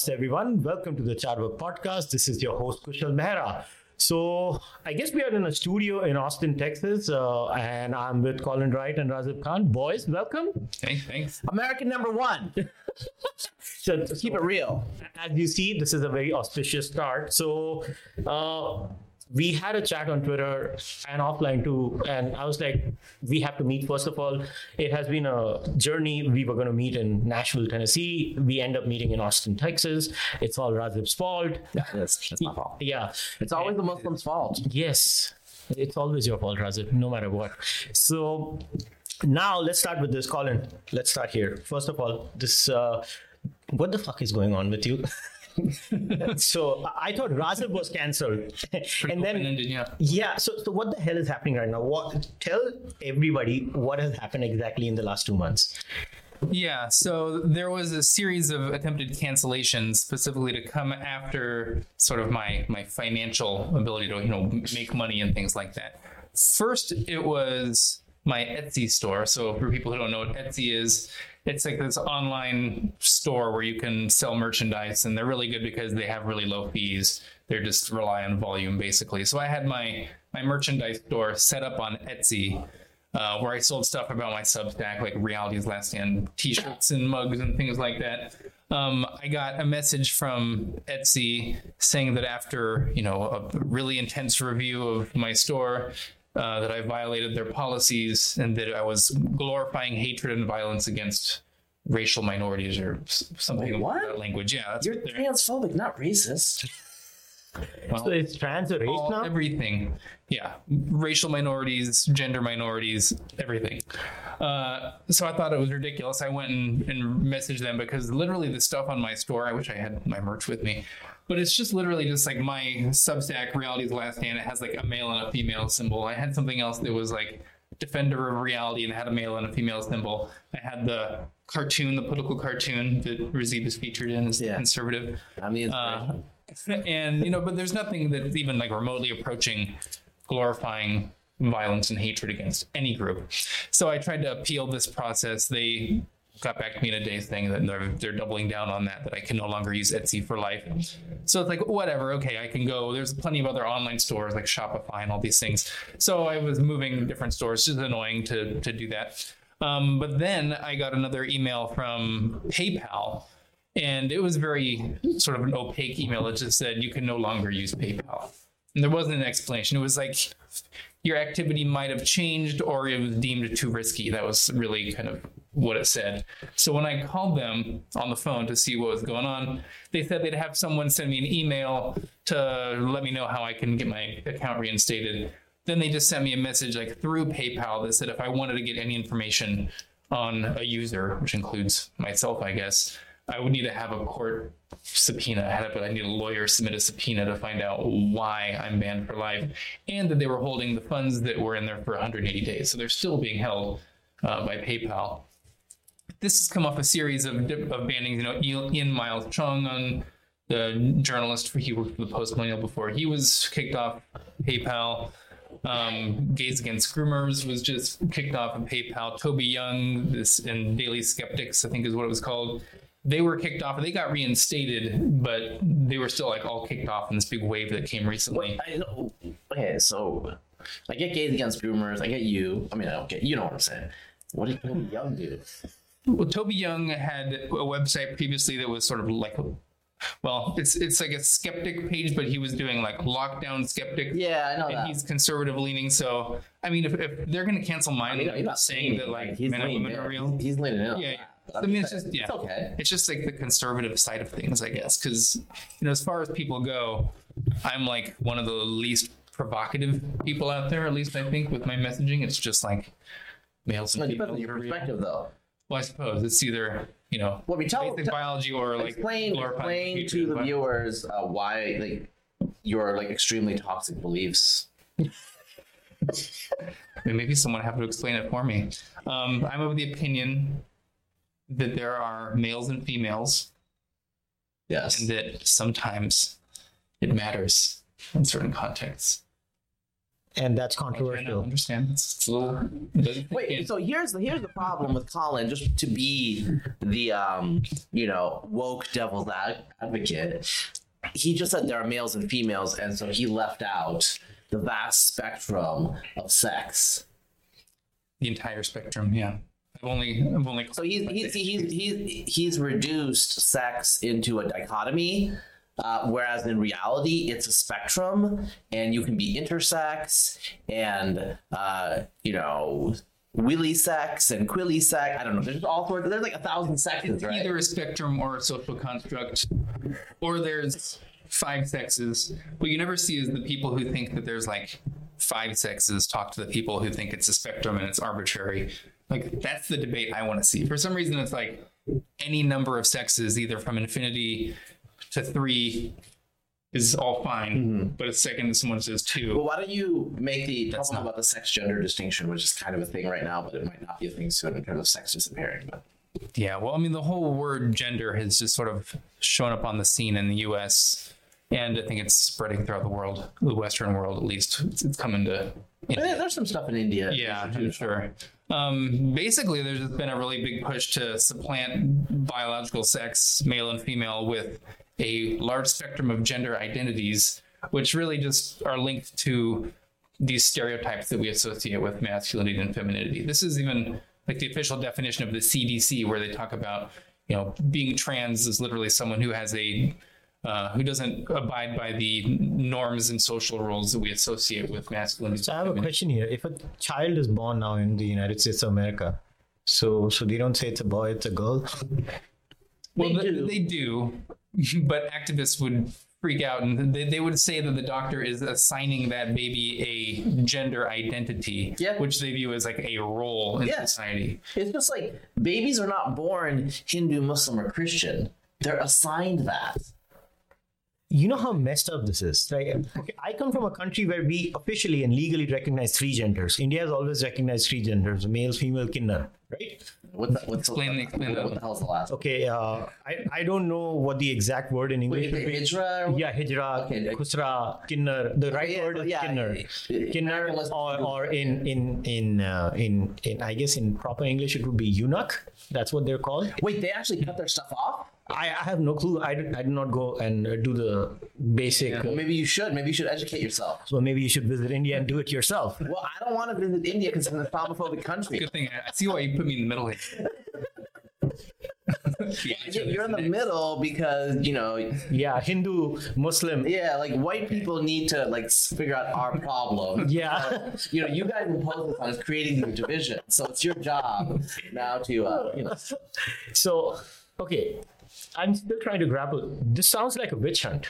Namaste, everyone. Welcome to the Carvaka podcast. This is your host, Kushal Mehra. So, I guess we are in a studio in Austin, Texas, uh, and I'm with Colin Wright and Razib Khan. Boys, welcome. Hey, thanks. American number one. So, Let's keep it real. as you see, this is a very auspicious start. So, uh, we had a chat on Twitter and offline too, and I was like, we have to meet. First of all, it has been a journey. We were going to meet in Nashville, Tennessee. We end up meeting in Austin, Texas. It's all Razib's fault. That's, that's my fault. Yeah. It's always the Muslim's fault. Yes, it's always your fault, Razib, no matter what. So now let's start with this, Colin. Let's start here. First of all, this uh, what the fuck is going on with you? so I thought Razib was cancelled, and then yeah. yeah. So so what the hell is happening right now? What tell everybody what has happened exactly in the last two months? Yeah, so there was a series of attempted cancellations specifically to come after sort of my my financial ability to you know make money and things like that. First, it was my Etsy store. So for people who don't know what Etsy is, it's like this online store where you can sell merchandise, and they're really good because they have really low fees. They're just rely on volume basically. So I had my my merchandise store set up on Etsy uh, where I sold stuff about my Substack, like Reality's Last Stand T-shirts and mugs and things like that. Um, I got a message from Etsy saying that after you know a really intense review of my store, uh, that I violated their policies and that I was glorifying hatred and violence against racial minorities or something Wait, what? of that language. Yeah, that's You're what they're- transphobic, not racist. well, So it's trans or race all- now? everything yeah racial minorities gender minorities everything uh, so i thought it was ridiculous i went and, and messaged them because literally the stuff on my store i wish i had my merch with me but it's just literally just like my substack reality's last stand it has like a male and a female symbol i had something else that was like defender of reality and had a male and a female symbol i had the cartoon the political cartoon that Razib is featured in as Yeah. conservative I'm the uh, and you know, but there's nothing that's even like remotely approaching glorifying violence and hatred against any group. So I tried to appeal this process. They got back to me in a day saying that they're, they're doubling down on that, that I can no longer use Etsy for life. So it's like, whatever, okay, I can go. There's plenty of other online stores like Shopify and all these things. So I was moving different stores, just annoying to, to do that. Um, but then I got another email from PayPal and it was very sort of an opaque email that just said you can no longer use PayPal. And there wasn't an explanation. It was like your activity might have changed or it was deemed too risky. That was really kind of what it said. So when I called them on the phone to see what was going on, they said they'd have someone send me an email to let me know how I can get my account reinstated. Then they just sent me a message like through PayPal that said if I wanted to get any information on a user, which includes myself, I guess, I would need to have a court subpoena. It, but I need a lawyer submit a subpoena to find out why I'm banned for life, and that they were holding the funds that were in there for 180 days. So they're still being held uh, by PayPal. This has come off a series of, of bannings. You know, Ian Miles Cheong on the journalist for he worked for the Post Millennial before he was kicked off PayPal. Um, Gays Against Groomers was just kicked off of PayPal. Toby Young, this and Daily Skeptics, I think is what it was called. They were kicked off. and They got reinstated, but they were still like all kicked off in this big wave that came recently. I know. Okay, so I get gays against boomers. I get you. I mean, I don't get you know what I'm saying. What did Toby Young do? Well, Toby Young had a website previously that was sort of like, well, it's it's like a skeptic page, but he was doing like lockdown skeptic. Yeah, I know And that. he's conservative leaning, so I mean, if, if they're going to cancel mine, I mean, I'm he's not not saying that like he's men and women are real. He's leaning in. Yeah, I mean, it's just yeah, It's okay. It's just like the conservative side of things, I guess, because you know, as far as people go, I'm like one of the least provocative people out there. At least I think with my messaging, it's just like males No, and females your real. perspective, though. Well, I suppose it's either you know what we tell, basic tell- biology or like explain explain to the but- viewers uh, why like your like extremely toxic beliefs. I mean, maybe someone have to explain it for me. Um, I'm of the opinion that there are males and females, Yes. and that sometimes it matters in certain contexts. and that's I controversial. understand. It's, it's a little. Wait, so here's the here's the problem with Colin. Just to be the um, you know, woke devil's ad- advocate, he just said there are males and females, and so he left out the vast spectrum of sex. the entire spectrum. Yeah, I've only I've only. So he's he's he's he's, he's reduced sex into a dichotomy. Uh, whereas in reality, it's a spectrum, and you can be intersex, and uh, you know, willy sex and quilly sex. I don't know. There's all sorts. There's like a thousand sexes, right? either a spectrum or a social construct, or there's five sexes. What you never see is the people who think that there's like five sexes talk to the people who think it's a spectrum and it's arbitrary. Like that's the debate I want to see. For some reason, it's like any number of sexes, either from infinity to three, is all fine. But a second someone says two. Well, why don't you make the That's talk not- about the sex gender distinction, which is kind of a thing right now, but it might not be a thing soon in terms of sex disappearing. But Yeah, well, I mean, the whole word gender has just sort of shown up on the scene in the U.S. and I think it's spreading throughout the world, the Western world at least. It's, it's coming to. Eh, there's some stuff in India. Yeah, I'm sure. Um, basically, there's been a really big push to supplant biological sex, male and female, with a large spectrum of gender identities, which really just are linked to these stereotypes that we associate with masculinity and femininity. This is even like the official definition of the CDC, where they talk about, you know, being trans is literally someone who has a uh, who doesn't abide by the norms and social rules that we associate with masculinity. So I have a question here. If a child is born now in the United States of America, so so they don't say it's a boy, it's a girl. Well, They they, do. they do, but activists would freak out and they, they would say that the doctor is assigning that baby a gender identity, Yeah. which they view as like a role in Yeah. society. It's just like babies are not born Hindu, Muslim, or Christian. They're assigned that. You know how messed up this is. Like, okay, I come from a country where we officially and legally recognize three genders. India has always recognized three genders: male, female, kinner. Right? What the, what's Explain- the, explain what, that what the hell's the last? Okay. Uh, I I don't know what the exact word in English. Wait, would the be. Hijra? Yeah, hijra, Okay. kusra, kinner. The right yeah, word is yeah. kinner. Yeah. Kinner, or, or in in in uh, in in I guess in proper English it would be eunuch. That's what they're called. Wait, they actually cut their stuff off? I, I have no clue. I did, I did not go and uh, do the basic. Yeah. Well, maybe you should. Maybe you should educate yourself. so maybe you should visit India and do it yourself. Well, I don't want to visit India because it's an Islamophobic country. Good thing I I see why you put me in the middle here. You're in the middle because you know, Yeah, Hindu, Muslim. yeah, like white people need to like figure out our problem. Yeah. You know, you guys impose this on us, creating the division. So it's your job now to, uh, you know, So, okay, I'm still trying to grapple. This sounds like a witch hunt.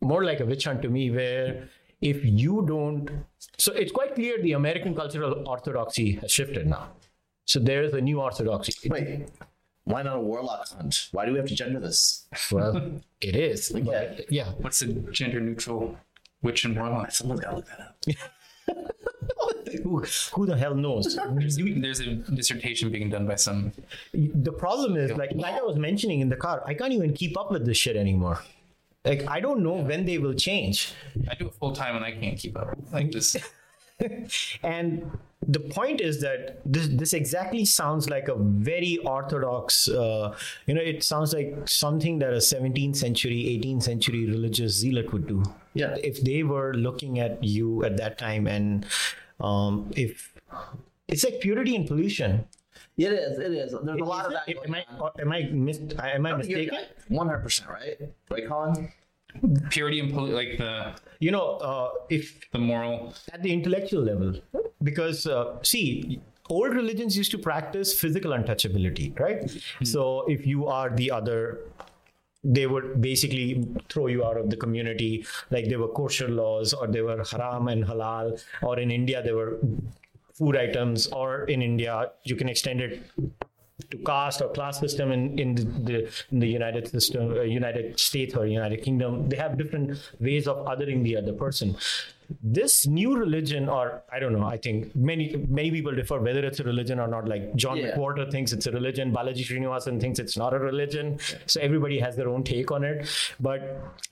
More like a witch hunt to me, where if you don't. So it's quite clear the American cultural orthodoxy has shifted now. So there is a new orthodoxy. wait. Why not a warlock hunt? Why do we have to gender this? Well, it is. Yeah. But, yeah. What's a gender neutral witch and warlock? Someone's got to look that up. Who, who the hell knows? You- There's a dissertation being done by some. the problem is like like I was mentioning in the car, I can't even keep up with this shit anymore. Like I don't know when they will change. I do it full time and I can't keep up. Like this. and the point is that this this exactly sounds like a very orthodox uh, you know it sounds like something that a 17th century 18th century religious zealot would do Yeah. if they were looking at you at that time and um, if it's like purity and pollution It is. It is. There's a lot of that. am i am i mis- am i mistaken One hundred percent right, right, Colin? Purity and poli- like the you know uh, if the moral. at the intellectual level because uh, see old religions used to practice physical untouchability right so if you are the other they would basically throw you out of the community like there were kosher laws or there were haram and halal or in india there were food items or in india you can extend it to caste or class system in, in the, the in the United system, uh, United States or United Kingdom, they have different ways of othering the other person. This new religion, or I don't know, I think many many people differ whether it's a religion or not. Like John Yeah. McWhorter thinks it's a religion, Balaji Srinivasan thinks it's not a religion. So everybody has their own take on it. But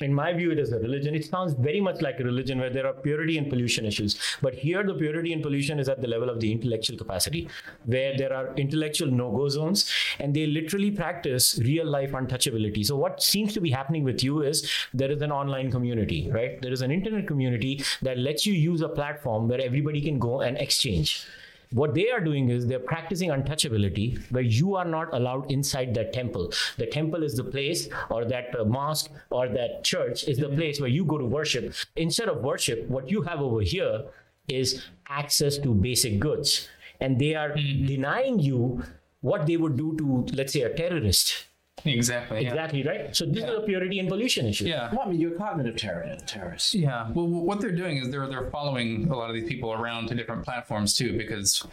in my view, it is a religion. It sounds very much like a religion where there are purity and pollution issues. But here, the purity and pollution is at the level of the intellectual capacity, where there are intellectual no-go zones, and they literally practice real life untouchability. So what seems to be happening with you is there is an online community, right? There is an internet community that lets you use a platform where everybody can go and exchange. What they are doing is they're practicing untouchability where you are not allowed inside that temple. The temple is the place, or that uh, mosque or that church is the place where you go to worship. Instead of worship, what you have over here is access to basic goods. And they are denying you what they would do to, let's say, a terrorist. Exactly. Yeah. Exactly, right? So this is a purity and pollution issue. Yeah. Well, I mean, you're a cognitive terror- terrorist. Yeah. Well, what they're doing is they're they're following a lot of these people around to different platforms too, because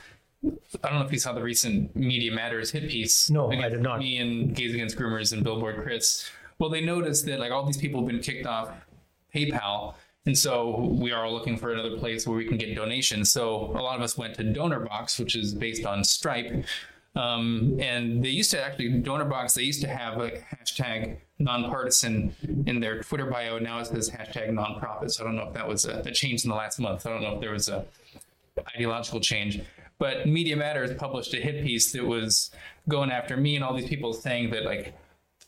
I don't know if you saw the recent Media Matters hit piece. No, I did not. Me and Gays Against Groomers and Billboard Chris. Well, they noticed that like all these people have been kicked off PayPal, and so we are looking for another place where we can get donations. So a lot of us went to DonorBox, which is based on Stripe. Um, and they used to actually DonorBox. They used to have a hashtag nonpartisan in their Twitter bio. Now it says hashtag nonprofit. So I don't know if that was a, a change in the last month. I don't know if there was a ideological change. But Media Matters published a hit piece that was going after me and all these people saying that like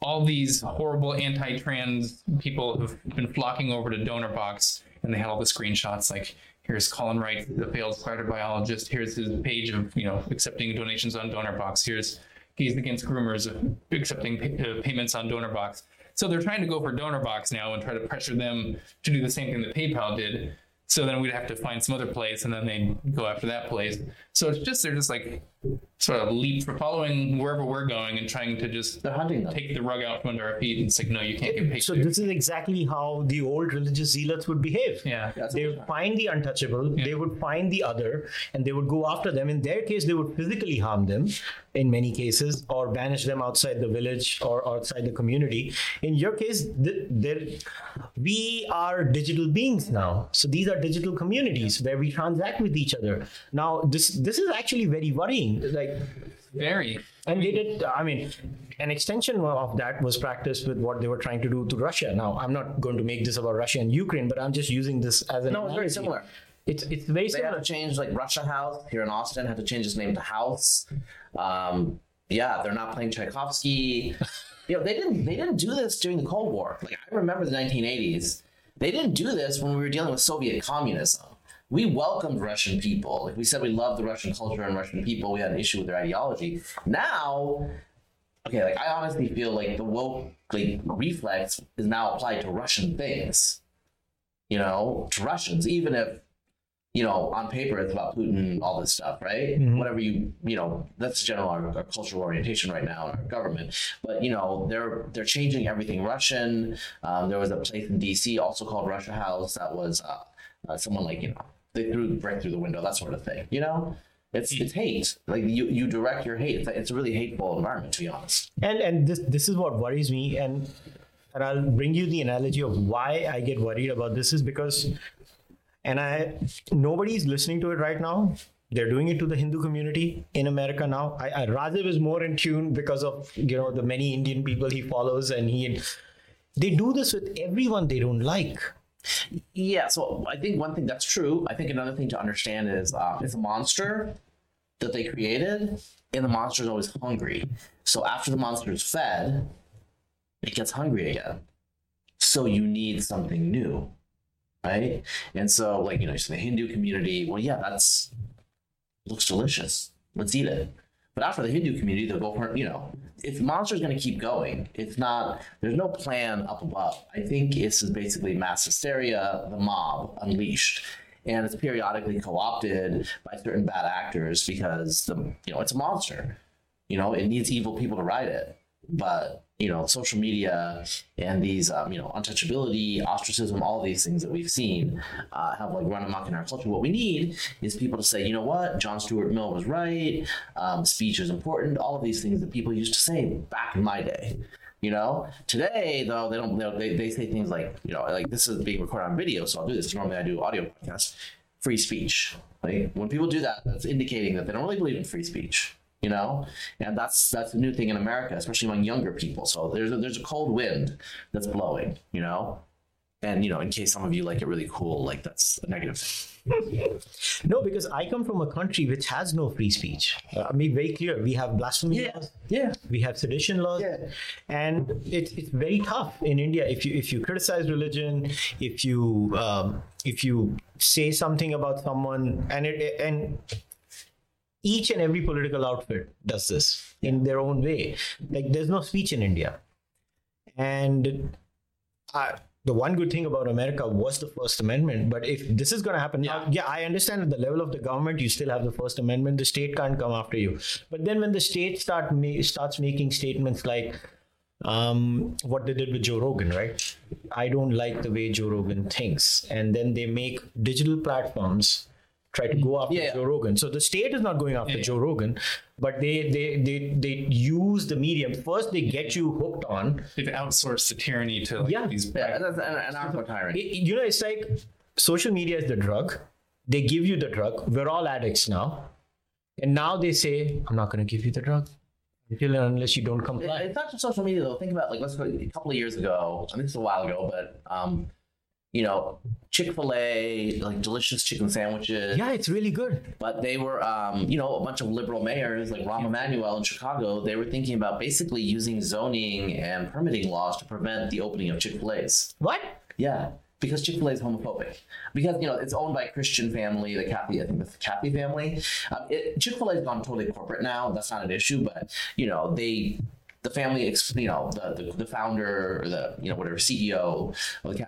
all these horrible anti-trans people have been flocking over to DonorBox, and they had all the screenshots like. Here's Colin Wright, the failed spider biologist. Here's his page of you know accepting donations on DonorBox. Here's Gays Against Groomers accepting pay, uh, payments on DonorBox. So they're trying to go for DonorBox now and try to pressure them to do the same thing that PayPal did. So then we'd have to find some other place, and then they'd go after that place. So it's just they're just like sort of leap for following wherever we're going and trying to just They're hunting them. take the rug out from under our feet and it's like, no, you can't get paid. So this is exactly how the old religious zealots would behave. yeah. That's they what would find the untouchable they would find the other and they would go after them in their case they would physically harm them in many cases or banish them outside the village or outside the community in your case th- there we are digital beings now so these are digital communities where we transact with each other now this this is actually very worrying like Very. and they did i mean an extension of that was practiced with what they were trying to do to russia now i'm not going to make this about russia and ukraine but i'm just using this as an No, it's very similar. it's it's very They had to change like Russia House here in Austin had to change its name to House. Um, yeah, they're not playing Tchaikovsky. you know, they didn't they didn't do this during the Cold War. Like I remember the 1980s. They didn't do this when we were dealing with Soviet communism. We welcomed Russian people. Like we said, we love the Russian culture and Russian people. We had an issue with their ideology. Now, okay, like I honestly feel like the woke like reflex is now applied to Russian things. You know, to Russians, even if you know, on paper it's about Putin, all this stuff, right? Whatever you, you know, that's general our, our cultural orientation right now in our government. But you know, they're they're changing everything Russian. Um, there was a place in D.C. also called Russia House that was uh, uh, someone like you know they threw break through the window, that sort of thing. You know, it's it's hmm. hate. Like you you direct your hate. It's, it's a really hateful environment, to be honest. and and this this is what worries me and and I'll bring you the analogy of why I get worried about this is because and I nobody's listening to it right now. They're doing it to the Hindu community in America now. I, I Rajiv is more in tune because of you know the many Indian people he follows, and he they do this with everyone they don't like. Yeah, so I think one thing that's true. I think another thing to understand is uh, it's a monster that they created, and the monster is always hungry. So after the monster is fed, it gets hungry again. So you need something new, right? And so, like you know, so the Hindu community, well, yeah, that's looks delicious. Let's eat it. But after the Hindu community, they'll go you know, if the monster's going to keep going, it's not. There's no plan up above. I think it's basically mass hysteria, the mob unleashed, and it's periodically co-opted by certain bad actors because the you know it's a monster. You know, it needs evil people to ride it. But you know, social media and these um, you know untouchability, ostracism, all these things that we've seen uh, have like run amok in our culture. What we need is people to say, you know what, John Stuart Mill was right. Um, speech is important. All of these things that people used to say back in my day. You know, today though they don't. They, they say things like, you know, like this is being recorded on video, so I'll do this. Normally I do audio podcasts. Free speech. Like when people do that, that's indicating that they don't really believe in free speech. You know, and that's that's a new thing in America, especially among younger people. So there's a, there's a cold wind that's blowing. You know, and you know, in case some of you like it really cool, like that's a negative thing. No, because I come from a country which has no free speech. Uh, I mean, very clear. We have blasphemy laws. yeah. We have sedition laws, Yeah. and it's it's very tough in India. If you if you criticize religion, if you um, if you say something about someone, and it and each and every political outfit does this in their own way. Like there's no speech in India, and uh, the one good thing about America was the First Amendment. But if this is going to happen, yeah. yeah, I understand at the level of the government, you still have the First Amendment. The state can't come after you. But then when the state start ma- starts making statements like um, what they did with Joe Rogan, right? I don't like the way Joe Rogan thinks, and then they make digital platforms try to go after Yeah. Joe Rogan. So the state is not going after Joe Rogan, but they they they they use the medium. First, they get you hooked on. They've outsourced the tyranny to like, Yeah. these. Yeah, that's an, an narco tyrant. It- you know, it's like social media is the drug. They give you the drug. We're all addicts now, and now they say, "I'm not going to give you the drug unless you don't comply." It's not just social media though. Think about like let's go a couple of years ago. I mean, this is a while ago, but um, you know, Chick Fil A, like delicious chicken sandwiches. Yeah, it's really good. But they were, um, you know, a bunch of liberal mayors like Rahm Emanuel in Chicago. They were thinking about basically using zoning and permitting laws to prevent the opening of Chick Fil A's. What? Yeah, because Chick Fil A is homophobic. Because you know it's owned by a Christian family, the Cathy, I think it's the Cathy family. Um, Chick Fil A has gone totally corporate now. That's not an issue, but you know they. The family, you know, the, the, the founder or the, you know, whatever CEO,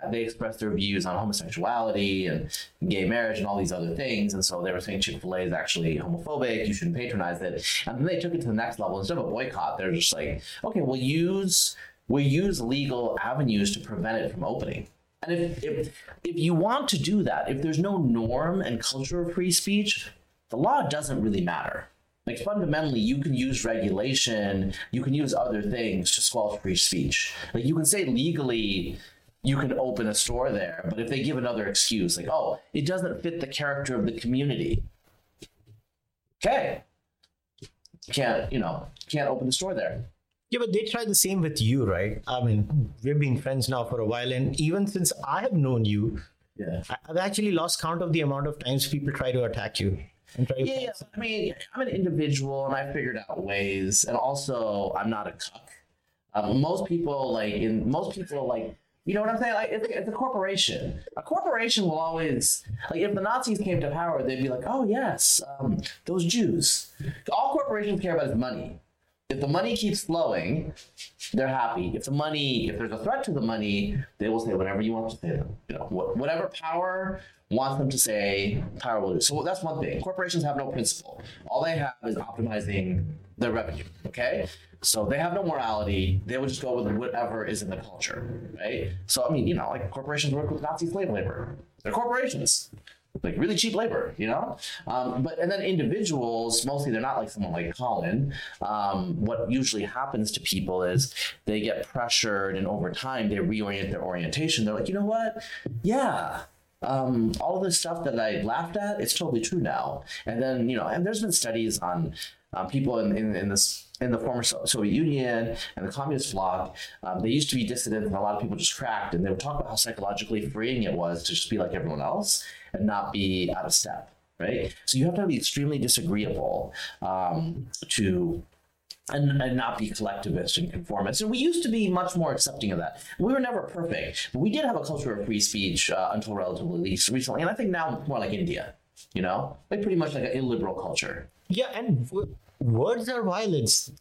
they expressed their views on homosexuality and gay marriage and all these other things. And so they were saying Chick fil A is actually homophobic. You shouldn't patronize it. And then they took it to the next level. Instead of a boycott, they're just like, okay, we'll use, we'll use legal avenues to prevent it from opening. And if, if if you want to do that, if there's no norm and culture of free speech, the law doesn't really matter. Like fundamentally, you can use regulation, you can use other things to squelch free speech. Like you can say legally, you can open a store there, but if they give another excuse, like oh, it doesn't fit the character of the community, okay, can't you know can't open the store there. Yeah, but they try the same with you, right? I mean, we've been friends now for a while, and even since I have known you, Yeah. I've actually lost count of the amount of times people try to attack you and try to. Yeah, yeah. I mean, I'm an individual, and I figured out ways. And also, I'm not a cuck. Um, most people like in most people like you know what I'm saying? Like it's, it's a corporation. A corporation will always like if the Nazis came to power, they'd be like, oh yes, um, those Jews. All corporations care about is money. If the money keeps flowing, they're happy. If the money, if there's a threat to the money, they will say whatever you want to say. You know, wh- whatever power wants them to say, power will do. So that's one thing. Corporations have no principle. All they have is optimizing their revenue. Okay, so they have no morality. They would just go with whatever is in the culture, right? So I mean, you know, like corporations work with Nazi slave labor. They're corporations like really cheap labor, you know. Um, but and then individuals, mostly they're not like someone like Colin. Um, what usually happens to people is they get pressured, and over time they reorient their orientation. They're like, you know what? Yeah. Um, all of this stuff that I laughed at, it's totally true now. And then you know, and there's been studies on um, people in, in, in this in the former Soviet Union and the communist bloc, um, they used to be dissident, and a lot of people just cracked. And they would talk about how psychologically freeing it was to just be like everyone else and not be out of step, right? So you have to be extremely disagreeable um, to. And, and not be collectivist and conformist. And we used to be much more accepting of that. We were never perfect, but we did have a culture of free speech uh, until relatively recently. And I think now more like India, you know, like pretty much like an illiberal culture. Yeah, and words are violence.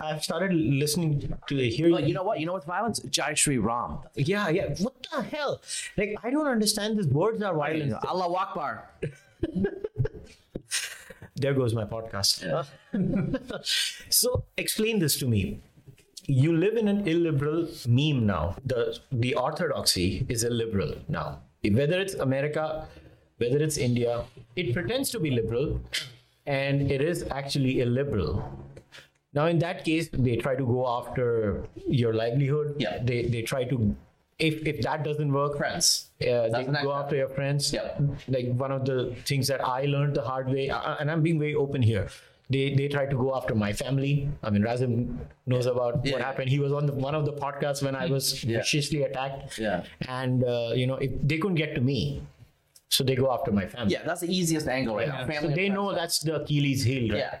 I've started listening to hear But you know what? You know what's violence? Jai Shri Ram. Yeah, yeah. What the hell? Like, I don't understand this. Words are violence. Allah Akbar. There goes my podcast. so, explain this to me. You live in an illiberal meme now. The the orthodoxy is illiberal now. Whether it's America, whether it's India, it pretends to be liberal, and it is actually illiberal. Now, in that case, they try to go after your livelihood. Yeah. They they try to, if if that doesn't work, Friends. uh, they go after your friends. Yeah. Like one of the things that I learned the hard way, uh, and I'm being very open here. They they try to go after my family. I mean, Razib knows about Yeah. what happened. He was on the, one of the podcasts when I was Yeah. viciously attacked. Yeah. And uh, you know, if they couldn't get to me, so they go after my family. Yeah, that's the easiest angle right now. So they know that's the Achilles heel, right? Yeah.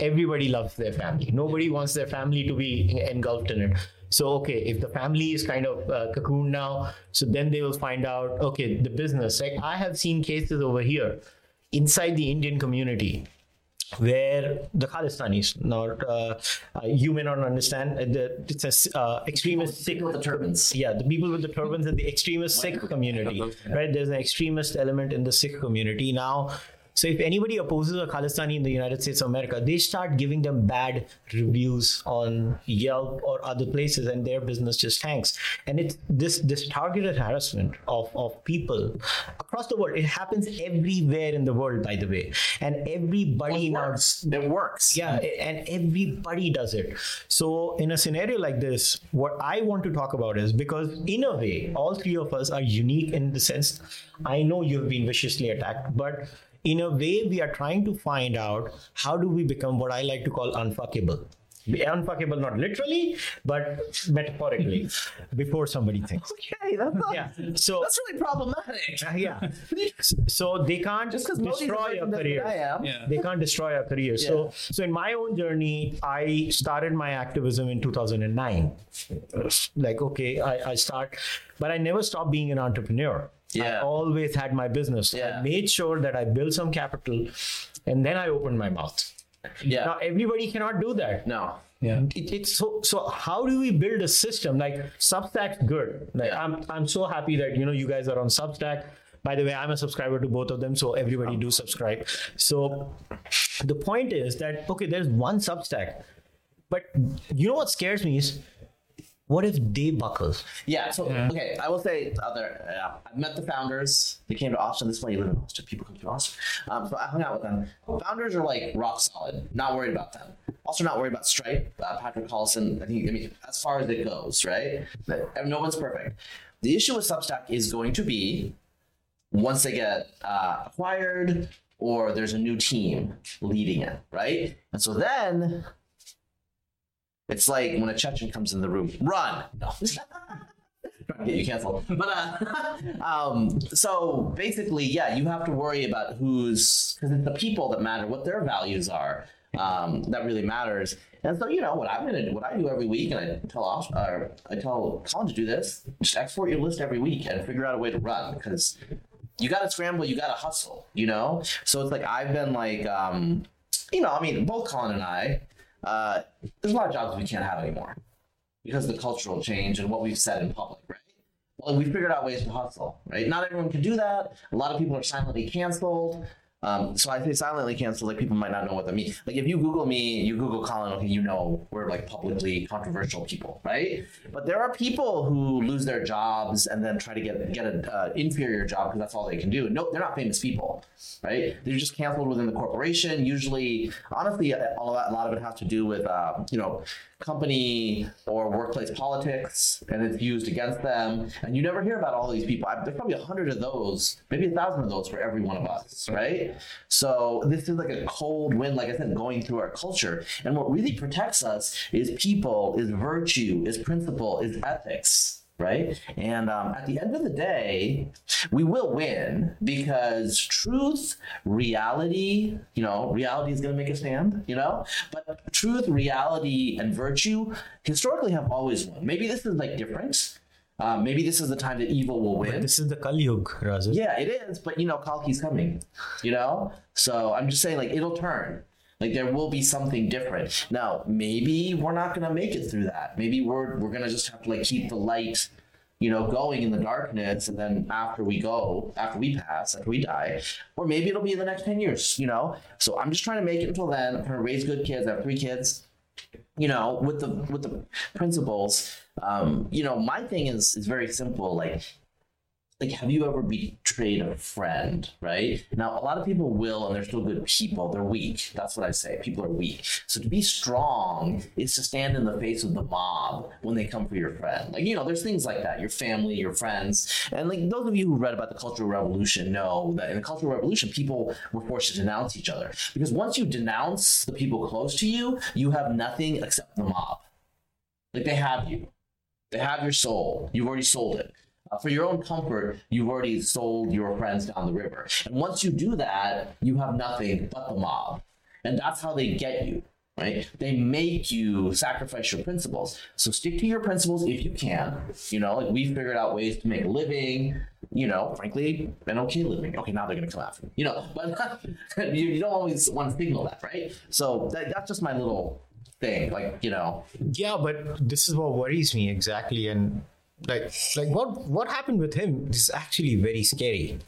Everybody loves their family. Nobody wants their family to be engulfed in it. So, okay, if the family is kind of uh, cocoon now, so then they will find out, okay, the business. Like I have seen cases over here inside the Indian community where the Khalistanis, not uh, uh, you may not understand, uh, the, it's a uh, extremist Sikh with the turbans. yeah, the people with the turbans and the extremist Sikh community, right? There's an extremist element in the Sikh community now. So if anybody opposes a Khalistani in the United States of America, they start giving them bad reviews on Yelp or other places, and their business just tanks. And it's this this targeted harassment of of people across the world. It happens everywhere in the world, by the way, and everybody It now. It works. yeah and everybody does it so in a scenario like this what i want to talk about is because in a way all three of us are unique in the sense i know you've been viciously attacked but in a way we are trying to find out how do we become what i like to call unfuckable unfuckable not literally but metaphorically before somebody thinks Okay, that's not, yeah so that's really problematic. Uh, yeah so they can't Just destroy your career Yeah. they can't destroy our career. So, so in my own journey, I started my activism in 2009. Like, okay, I, I start, but I never stopped being an entrepreneur. I always had my business. Yeah. I made sure that I built some capital, and then I opened my mouth. Yeah. Now, everybody cannot do that. No. Yeah. It, it's so so how do we build a system like Substack? good like Yeah. i'm i'm so happy that you know you guys are on substack by the way i'm a subscriber to both of them so everybody do subscribe so the point is that okay there's one substack but you know what scares me is what if they buckle Yeah. So okay, I will say other. Uh, I met the founders. They came to Austin. This is why you live in Austin. People come to Austin. Um, so I hung out with them. Founders are like rock solid. Not worried about them. Also not worried about Stripe. Uh, Patrick Collison. I think. I mean, as far as it goes, right? But, no one's perfect. The issue with Substack is going to be once they get uh, acquired or there's a new team leading it, right? And so then it's like when a Chechen comes in the room, run. No. Get you canceled. But uh, um, so basically, yeah, you have to worry about who's because it's the people that matter, what their values are. Um, that really matters. And so, you know, what I'm gonna do, what I do every week, and I tell I tell Colin to do this: just export your list every week and figure out a way to run because you got to scramble, you got to hustle, you know? So it's like I've been like, um, you know, I mean, both Colin and I, uh, there's a lot of jobs we can't have anymore because of the cultural change and what we've said in public, right? Well, we figured out ways to hustle, right? Not everyone can do that. A lot of people are silently canceled. Um, so I say silently canceled, like people might not know what that means. Like if you Google me, you Google Colin, okay, you know we're like publicly controversial people, right? But there are people who lose their jobs and then try to get get an uh, inferior job because that's all they can do. No, they're not famous people, right? They're just canceled within the corporation. Usually, honestly, of that, a lot of it has to do with uh, you know company or workplace politics, and it's used against them. And you never hear about all these people. There's probably a hundred of those, maybe a thousand of those for every one of us, right? So this is like a cold wind, like I said, going through our culture. And what really protects us is people, is virtue, is principle, is ethics. Right. And um, at the end of the day, we will win because truth, reality, you know, reality is going to make a stand, you know, but truth, reality, and virtue historically have always won. Maybe this is like different. Um, maybe this is the time that evil will win. this is the kali yug Raza. Yeah, it is, but you know, Kalki's coming, you know? So I'm just saying, like, it'll turn. Like there will be something different. Now, maybe we're not gonna make it through that. Maybe we're we're gonna just have to like keep the light, you know, going in the darkness, and then after we go, after we pass, after we die, or maybe it'll be in the next ten years, you know. So I'm just trying to make it until then. I'm trying to raise good kids. I have three kids you know with the with the principles um you know my thing is is very simple like like have you ever betrayed a friend right? Now a lot of people will and they're still good people they're weak. That's what i say people are weak. So to be strong is to stand in the face of the mob when they come for your friend. Like you know there's things like that. Your family your friends. And like those of you who read about the cultural revolution know that in the cultural revolution people were forced to denounce each other. Because once you denounce the people close to you you have nothing except the mob. Like they have you. They have your soul. You've already sold it for your own comfort, you've already sold your friends down the river. And once you do that, you have nothing but the mob. And that's how they get you, right? They make you sacrifice your principles. So stick to your principles if you can. You know, like we've figured out ways to make a living, you know, frankly, an okay living. Okay, now they're going to come after me, you know, but you, you don't always want to signal that, right? So that, that's just my little thing. Like, you know, Yeah, but this is what worries me exactly, and like like what what happened with him is actually very scary.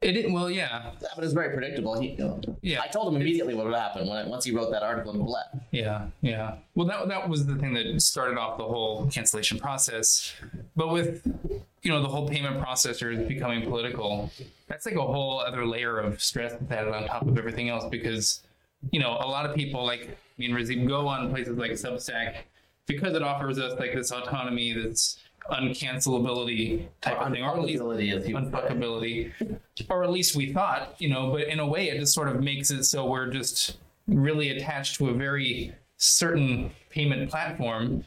It didn't. Well, yeah, Yeah, but it's very predictable. He, you know, Yeah. I told him immediately what would happen when I, once he wrote that article in Quillette. yeah, yeah. Well, that that was the thing that started off the whole cancellation process. But with you know the whole payment processors becoming political, that's like a whole other layer of stress that's added on top of everything else. Because you know a lot of people like me and Razib go on places like Substack because it offers us like this autonomy, this uncancelability type of thing, or at least Unfuckability, as he would say. unfuckability, or at least we thought, you know. But in a way, it just sort of makes it so we're just really attached to a very certain payment platform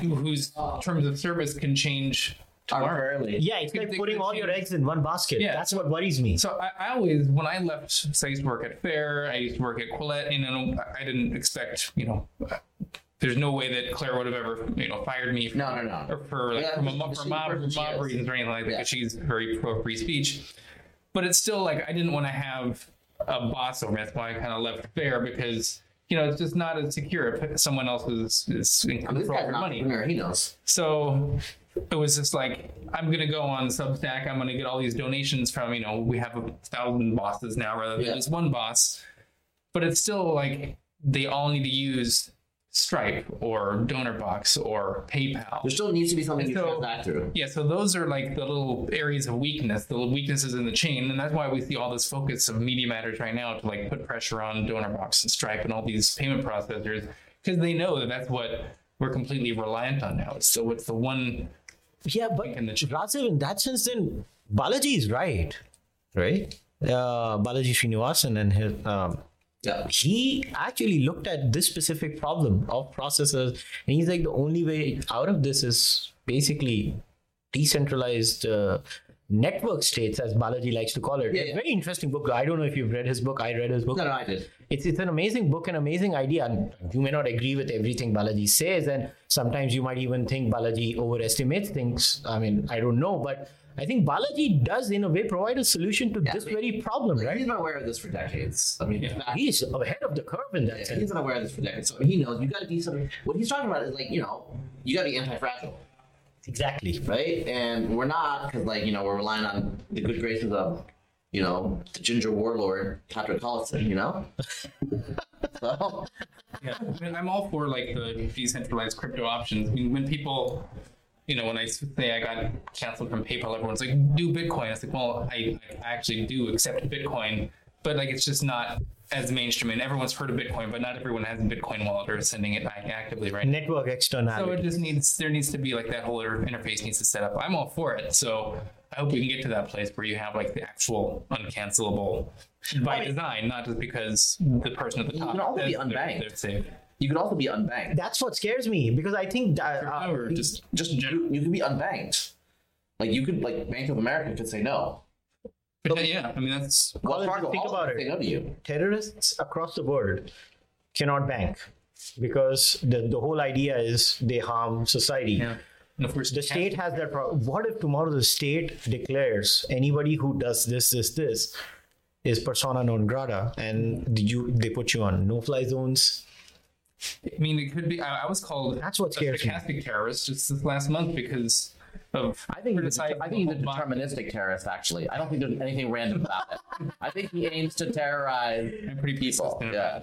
whose terms of service can change tomorrow. Arbitrarily. Yeah, it's like putting all your eggs in one basket. Yeah. That's what worries me. So I, I always, when I left, so I used to work at Fair, I used to work at Quillette, and you know, I didn't expect, you know, there's no way that Claire would have ever, you know, fired me. For, No, no, no. Or for like Yeah, from a, she's mo- for mob, mob reasons or anything like that, Yeah. because she's very pro free speech. But it's still like I didn't want to have a boss over me. That's why I kind of left Fair because you know it's just not as secure if someone else is, is in control of your money. He knows. So it was just like I'm gonna go on Substack. I'm gonna get all these donations from you know we have a thousand bosses now rather than Yeah. just one boss. But it's still like they all need to use Stripe or DonorBox or PayPal. There still needs to be something you So- transact through. Yeah, so those are like the little areas of weakness, the little weaknesses in the chain, and that's why we see all this focus of Media Matters right now to like put pressure on DonorBox and Stripe and all these payment processors because they know that that's what we're completely reliant on now. So it's the one Yeah, but in the ch- Rajiv, in that sense, then Balaji is right, right? Uh, Balaji Srinivasan and his, um, Yeah. he actually looked at this specific problem of processors, and he's like, the only way out of this is basically decentralized uh, network states, as Balaji likes to call it. Yeah, yeah. very interesting book. I don't know if you've read his book. I read his book No, no, I did. it's it's an amazing book, an amazing idea. And you may not agree with everything Balaji says, and sometimes you might even think Balaji overestimates things. I mean, I don't know, but I think Balaji does, in a way, provide a solution to this very problem, right? He's right? been aware of this for decades. I mean, that- He's ahead of the curve in that sense. he's been aware of this for decades. So he knows you got to be something. What he's talking about is like, you know, you got to be anti-fragile, Exactly. right? And we're not because, like, you know, we're relying on the good graces of, you know, the ginger warlord Patrick Collison. You know. so Yeah, I mean, I'm all for like the decentralized crypto options. I mean, when people, you know, when I say I got canceled from PayPal, everyone's like, "Do Bitcoin." I was like, well, I, I actually do accept Bitcoin, but like it's just not as mainstream. And everyone's heard of Bitcoin, but not everyone has a Bitcoin wallet or is sending it back actively right Network Network So it just needs there needs to be like that whole interface needs to set up. I'm all for it. So I hope we can get to that place where you have like the actual uncancelable by design, not just because the person at the top You can also be says they're- unbanked. they're safe. You could also be unbanked. That's what scares me because I think uh, uh, or just Just you, you could be unbanked. Like you could like Bank of America could say no. But yeah, I mean that's Wells Well, Fargo think about could it. say no to you. terrorists across the world cannot bank because the, the whole idea is they harm society. yeah. And of course, the state has that problem. What if tomorrow the state declares anybody who does this, this, this is persona non grata, and you they put you on no-fly zones? I mean, it could be. I, I was called That's what a scares me. terrorist just this last month because of. I think he's a, criticizing I think he's a the whole deterministic terrorist. Actually, I don't think there's anything random about it. I think he aims to terrorize I'm pretty people. Yeah.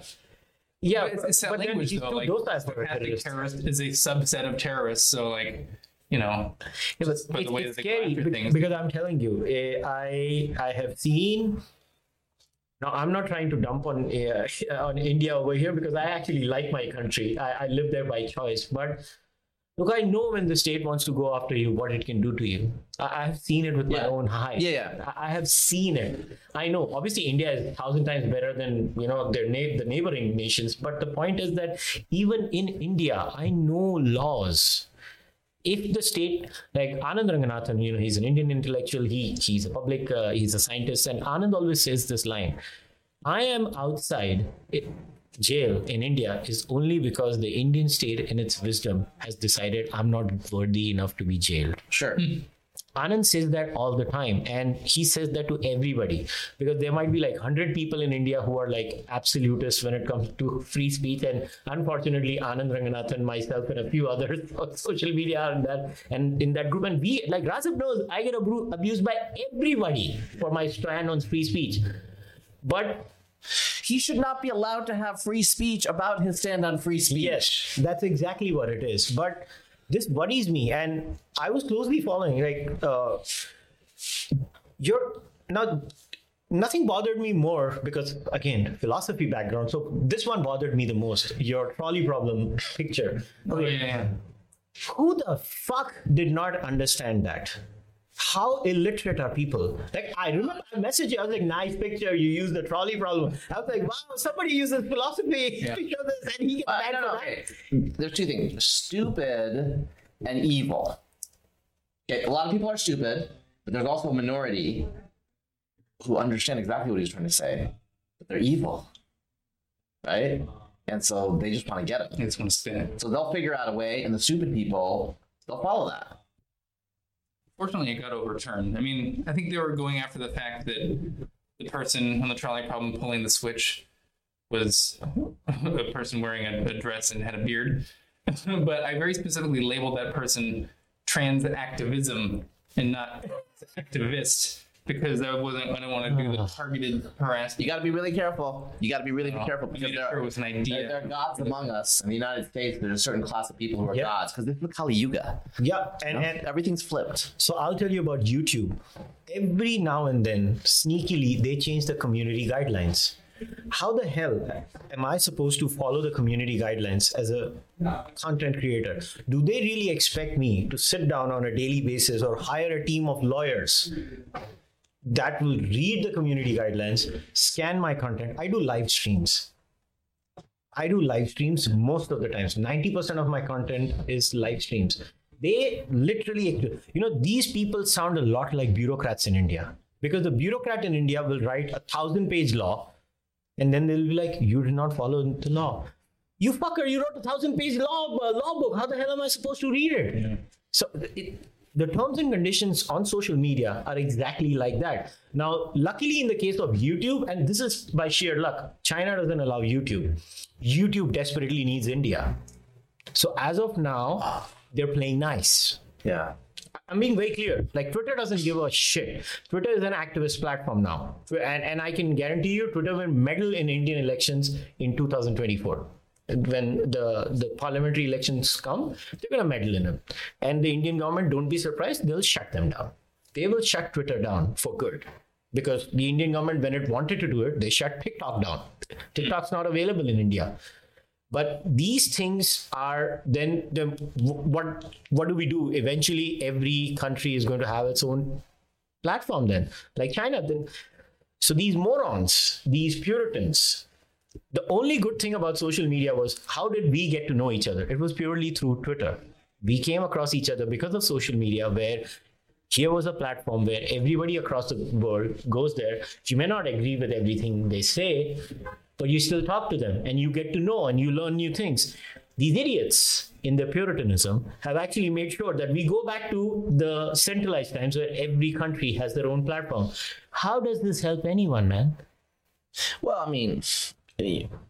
Yeah, But it's, it's that but then language he's though. too Like, docile for terrorist. terrorist is a subset of terrorists. So like, you know, Yeah, but just it's, the way it's that they go scary after things. because I'm telling you, eh, I I have seen. Now I'm not trying to dump on uh, on India over here because I actually like my country. I, I live there by choice. But look, I know when the state wants to go after you, what it can do to you. I, I've seen it with my own eyes. Yeah, yeah. I I have seen it. I know. Obviously, India is a thousand times better than you know their na- the neighboring nations. But the point is that even in India, I know laws if the state like Anand Ranganathan, you know, he's an Indian intellectual. He he's a public, uh, he's a scientist, and Anand always says this line: "I am outside it, jail in India is only because the Indian state, in its wisdom, has decided I'm not worthy enough to be jailed." Sure. Anand says that all the time, and he says that to everybody because there might be like 100 people in India who are like absolutists when it comes to free speech. And unfortunately, Anand Ranganathan, myself, and a few others on social media are in that, and in that group. And we, like Razib knows, I get abru- abused by everybody for my stand on free speech. But He should not be allowed to have free speech about his stand on free speech. Yes, that's exactly what it is. But this worries me, and I was closely following. Like, uh, you're now. Nothing bothered me more because, again, philosophy background. So this one bothered me the most. Your trolley problem picture. Oh, yeah, yeah. Who the fuck did not understand that? How illiterate are people? Like I remember I messaged you. I was like, "Nice picture. You use the trolley problem." I was like, "Wow, somebody uses philosophy Yeah. to show this," and he gets Uh, banned no, for no, that. okay. There's two things: stupid and evil. Okay, a lot of people are stupid, but there's also a minority who understand exactly what he's trying to say, but they're evil, right? And so they just want to get him. They just want to spin it. So they'll figure out a way, and the stupid people they'll follow that. Fortunately, it got overturned. I mean, I think they were going after the fact that the person on the trolley problem pulling the switch was a person wearing a, a dress and had a beard. but I very specifically labeled that person trans activism and not activist because that wasn't I don't want to do the targeted harassment. You got to be really careful. You got to be really careful because there sure it are, was an idea. there are gods among us. In the United States, there's a certain class of people who are Yeah. gods because this is the Kali Yuga. Yeah, and, you know? and Everything's flipped. so I'll tell you about YouTube. Every now and then, sneakily, they change the community guidelines. How the hell am I supposed to follow the community guidelines as a content creator? Do they really expect me to sit down on a daily basis or hire a team of lawyers that will read the community guidelines, scan my content? I do live streams. I do live streams most of the times. 90% of my content is live streams. They literally, you know, these people sound a lot like bureaucrats in India because the bureaucrat in India will write a thousand page law and then they'll be like, you did not follow the law. You fucker, you wrote a thousand page law, uh, law book. How the hell am I supposed to read it? So it, the terms and conditions on social media are exactly like that. Now, luckily, in the case of YouTube, and this is by sheer luck, China doesn't allow YouTube. YouTube desperately needs India. So as of now, they're playing nice. Yeah. I'm being very clear. Like Twitter doesn't give a shit. Twitter is an activist platform now, and and I can guarantee you, Twitter will meddle in Indian elections in 2024. When the the parliamentary elections come, they're gonna meddle in them, and the Indian government, don't be surprised, they'll shut them down. They will shut Twitter down for good. Because the Indian government, when it wanted to do it, they shut TikTok down. TikTok's not available in India but these things are then the what what do we do eventually every country is going to have its own platform then like china then so these morons these puritans the only good thing about social media was how did we get to know each other it was purely through twitter we came across each other because of social media where here was a platform where everybody across the world goes there you may not agree with everything they say but you still talk to them and you get to know and you learn new things. These idiots in their puritanism have actually made sure that we go back to the centralized times where every country has their own platform. How does this help anyone, man? Well, I mean,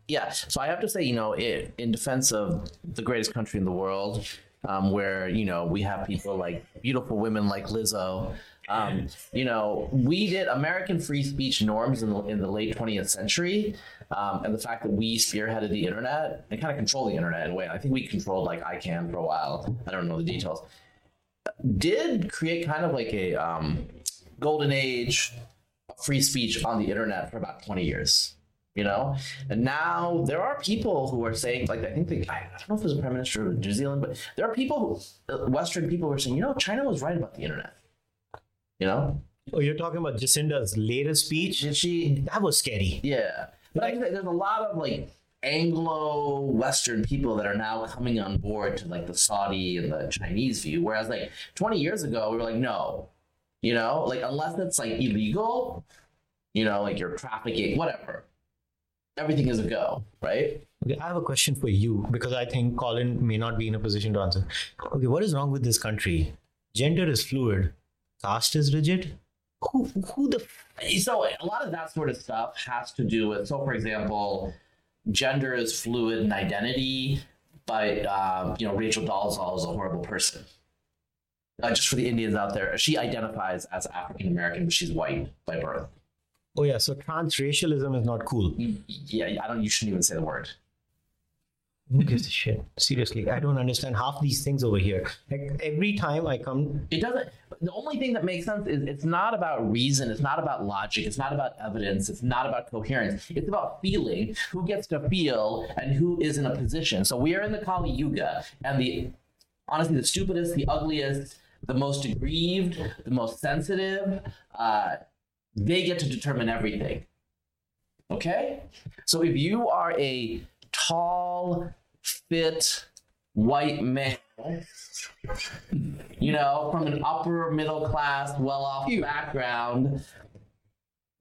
yeah. So I have to say, you know, it, in defense of the greatest country in the world, um, where you know we have people like beautiful women like Lizzo. Um, you know, we did American free speech norms in the, in the late 20th century, um, and the fact that we spearheaded the internet and kind of controlled the internet in a way. I think we controlled like ICANN for a while. I don't know the details. did create kind of like a um, golden age of free speech on the internet for about 20 years. You know, and now there are people who are saying, like, I think they, I don't know if it was the prime minister of New Zealand, but there are people, who, uh, Western people, who are saying, you know, China was right about the internet. You know, Oh, you're talking about Jacinda's latest speech? did she? That was scary. Yeah, but I there's a lot of like Anglo Western people that are now coming on board to like the Saudi and the Chinese view, whereas like 20 years ago we were like, no, you know, like unless it's like illegal, you know, like you're trafficking, whatever, everything is a go, right? Okay, I have a question for you because I think Colin may not be in a position to answer. Okay, what is wrong with this country? Gender is fluid, caste is rigid. Who, who the f- So a lot of that sort of stuff has to do with, so for example, gender is fluid in identity, but um, you know Rachel Dolezal is a horrible person. Uh, just for the Indians out there, she identifies as African American, but she's white by birth. Oh yeah, so transracialism is not cool. Yeah, I don't. You shouldn't even say the word. Who gives a shit? Seriously, I don't understand half these things over here. Like every time I come, It doesn't. The only thing that makes sense is it's not about reason. It's not about logic. It's not about evidence. It's not about coherence. It's about feeling. Who gets to feel and who is in a position. So we are in the Kali Yuga, and the honestly the stupidest, the ugliest, the most aggrieved, the most sensitive, uh, they get to determine everything. Okay, so if you are a tall, fit, white male you know, from an upper middle class, well off background,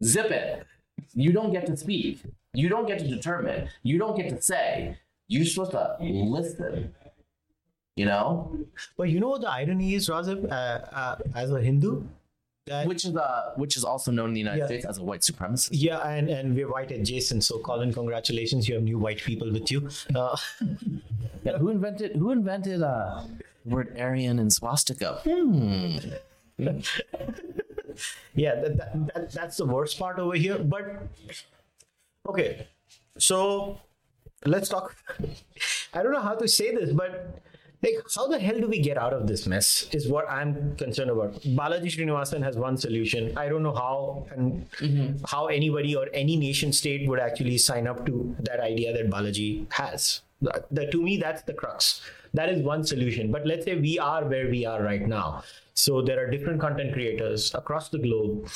zip it. You don't get to speak. You don't get to determine. You don't get to say. You're supposed to listen. You know, but you know what the irony is, Razib, uh, uh, as a Hindu, that which is uh, which is also known in the United Yeah. States as a white supremacist. yeah, and and we're white adjacent. So Colin, congratulations, you have new white people with you. Uh, Yeah, who invented who invented uh, the word Aryan and swastika? Hmm. yeah that, that, that, that's the worst part over here but okay so let's talk i don't know how to say this but like how the hell do we get out of this mess is what i'm concerned about. Balaji srinivasan has one solution. I don't know how and mm-hmm. how anybody or any nation state would actually sign up to that idea that balaji has. That, that- to me that's the crux. That is one solution. But let's say we are where we are right now. So there are different content creators across the globe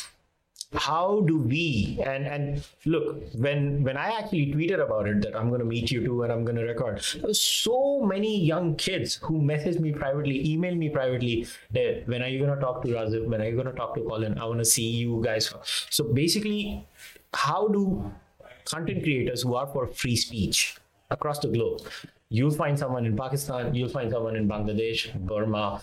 how do we and and look when when i actually tweeted about it that i'm going to meet you too and i'm going to record so many young kids who messaged me privately emailed me privately that when are you going to talk to razib? When are you going to talk to colin? I want to see you guys. So basically how do content creators who are for free speech across the globe you'll find someone in pakistan you'll find someone in bangladesh burma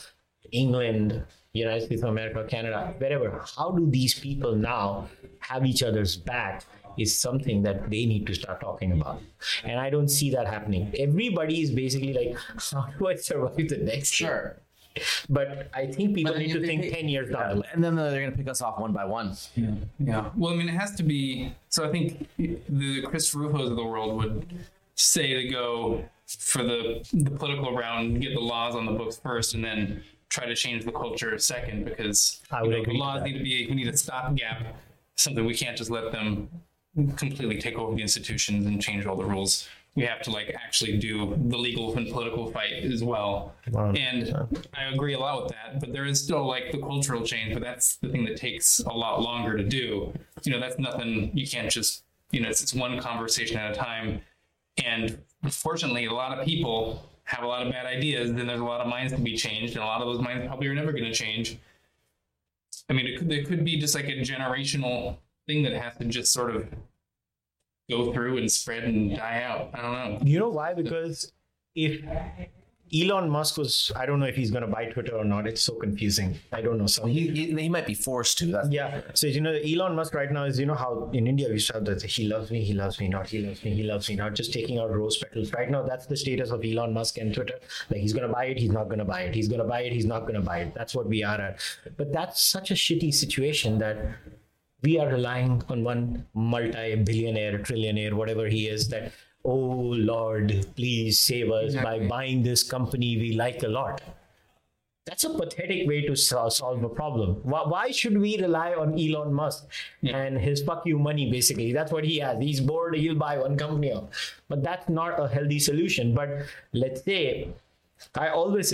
England, United States of America, Canada, wherever. How do these people now have each other's back? Is something that they need to start talking about, and I don't see that happening. Everybody is basically like, "How do I survive the next year?" Sure. But I think people need to think think they- ten years down the line. And then they're going to pick us off one by one. Yeah. Yeah. Well, I mean, it has to be. So I think the Chris Rufos of the world would say to go for the, the political round, get the laws on the books first, and then try to change the culture second because I you know, agree laws need to be, we need a stopgap, something we can't just let them completely take over the institutions and change all the rules. We have to like actually do the legal and political fight as well. Wow. And I agree a lot with that, but there is still like the cultural change, but that's the thing that takes a lot longer to do. You know, that's nothing you can't just, you know, it's, it's one conversation at a time. And fortunately, a lot of people have a lot of bad ideas, then there's a lot of minds to be changed, and a lot of those minds probably are never going to change. I mean, it could, it could be just like a generational thing that has to just sort of go through and spread and die out. I don't know. You know why? Because if Elon Musk was, I don't know if he's going to buy Twitter or not. It's so confusing. I don't know. Some He, he, he might be forced to. That's Yeah. So you know, Elon Musk right now is you know how in India we to have that he loves me, he loves me not, he loves me, he loves me not, just taking out rose petals. Right now, that's the status of Elon Musk and Twitter. Like he's gonna buy it, he's not gonna buy it. He's gonna buy it, he's not gonna buy it. That's what we are at. But that's such a shitty situation that we are relying on one multi-billionaire, trillionaire, whatever he is, that oh Lord, please save us by buying this company we like a lot that's a pathetic way to solve a problem. Why, why should we rely on Elon Musk and his fuck you money? Basically, that's what he has. He's bored. He'll buy one company off. But that's not a healthy solution. But let's say I always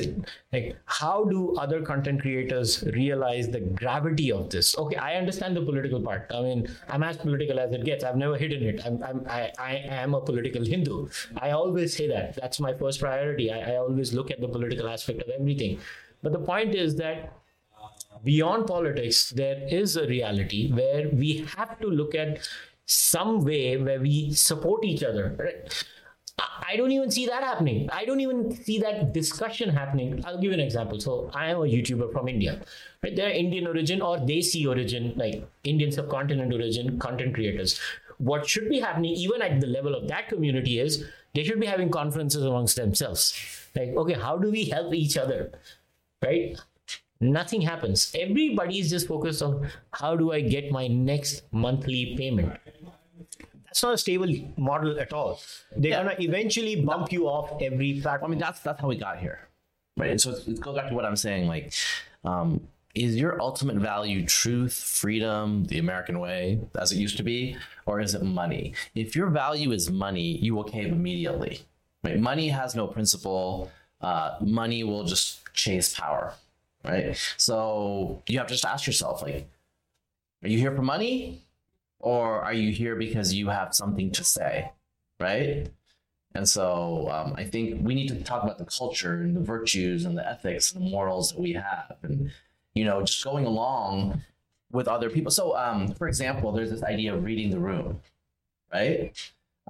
like, how do other content creators realize the gravity of this? Okay, I understand the political part. I mean, I'm as political as it gets. I've never hidden it. I'm, I'm I, I am a political Hindu. I always say that. That's my first priority. I, I always look at the political aspect of everything. But the point is that beyond politics, there is a reality where we have to look at some way where we support each other. Right? I don't even see that happening. I don't even see that discussion happening. I'll give you an example. So I am a YouTuber from India. Right? They're Indian origin or they see origin, like Indian subcontinent origin content creators. What should be happening, even at the level of that community, is they should be having conferences amongst themselves. Like, okay, how do we help each other? Right? Nothing happens. Everybody is just focused on how do I get my next monthly payment that's not a stable model at all. They're Yeah. gonna eventually bump you off every platform. I mean, that's that's how we got here, right? And so it goes back to what I'm saying. Like, um, is your ultimate value truth, freedom, the American way, as it used to be, or is it money? If your value is money, you will cave immediately. Right? Money has no principle. Uh, money will just chase power, right? So you have to just ask yourself, like, are you here for money, or are you here because you have something to say, right? And so um, I think we need to talk about the culture and the virtues and the ethics and the morals that we have, and you know, just going along with other people. So, um, for example, there's this idea of reading the room, right?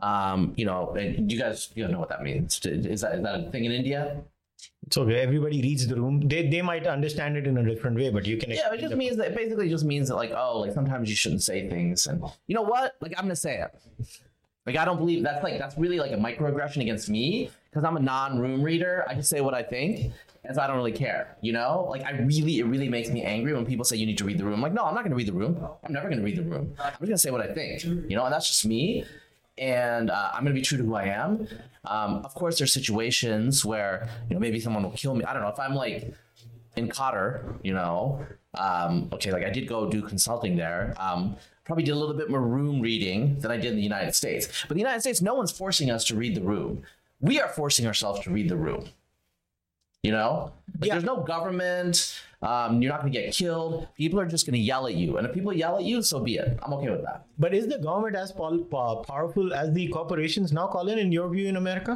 Um, you know, and you guys, you know what that means. Is that is that a thing in India? So everybody reads the room. They they might understand it in a different way, but you can. Yeah, it just means that basically just means that like, oh, like sometimes you shouldn't say things, and you know what? Like I'm gonna say it. Like I don't believe that's like that's really like a microaggression against me because I'm a non-room reader. I just say what I think, and so I don't really care. You know, like I really, it really makes me angry when people say you need to read the room. I'm like, no, I'm not gonna read the room. I'm never gonna read the room. I'm just gonna say what I think. You know, and that's just me. And uh, I'm gonna be true to who I am. Um, of course, there's situations where you know maybe someone will kill me. I don't know if I'm like in Qatar, you know, um, okay, like I did go do consulting there. Um, probably did a little bit more room reading than I did in the United States. But the United States, no one's forcing us to read the room. We are forcing ourselves to read the room. You know, like, Yeah. there's no government. Um, you're not going to get killed. People are just going to yell at you, and if people yell at you, so be it. I'm okay with that. But is the government as pol- po- powerful as the corporations now, Colin? In your view, in America,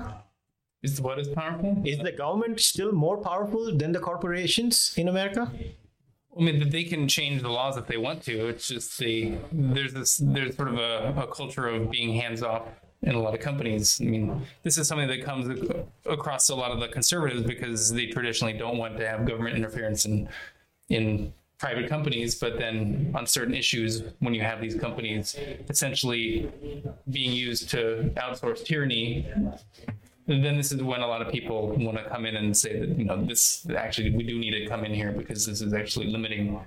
Is what is powerful? is the government still more powerful than the corporations in America? I mean, they can change the laws if they want to. It's just they there's this there's sort of a, a culture of being hands off in a lot of companies. I mean, this is something that comes ac- across a lot of the conservatives because they traditionally don't want to have government interference in in private companies. But then on certain issues, when you have these companies essentially being used to outsource tyranny, then this is when a lot of people want to come in and say that you know this actually we do need to come in here because this is actually limiting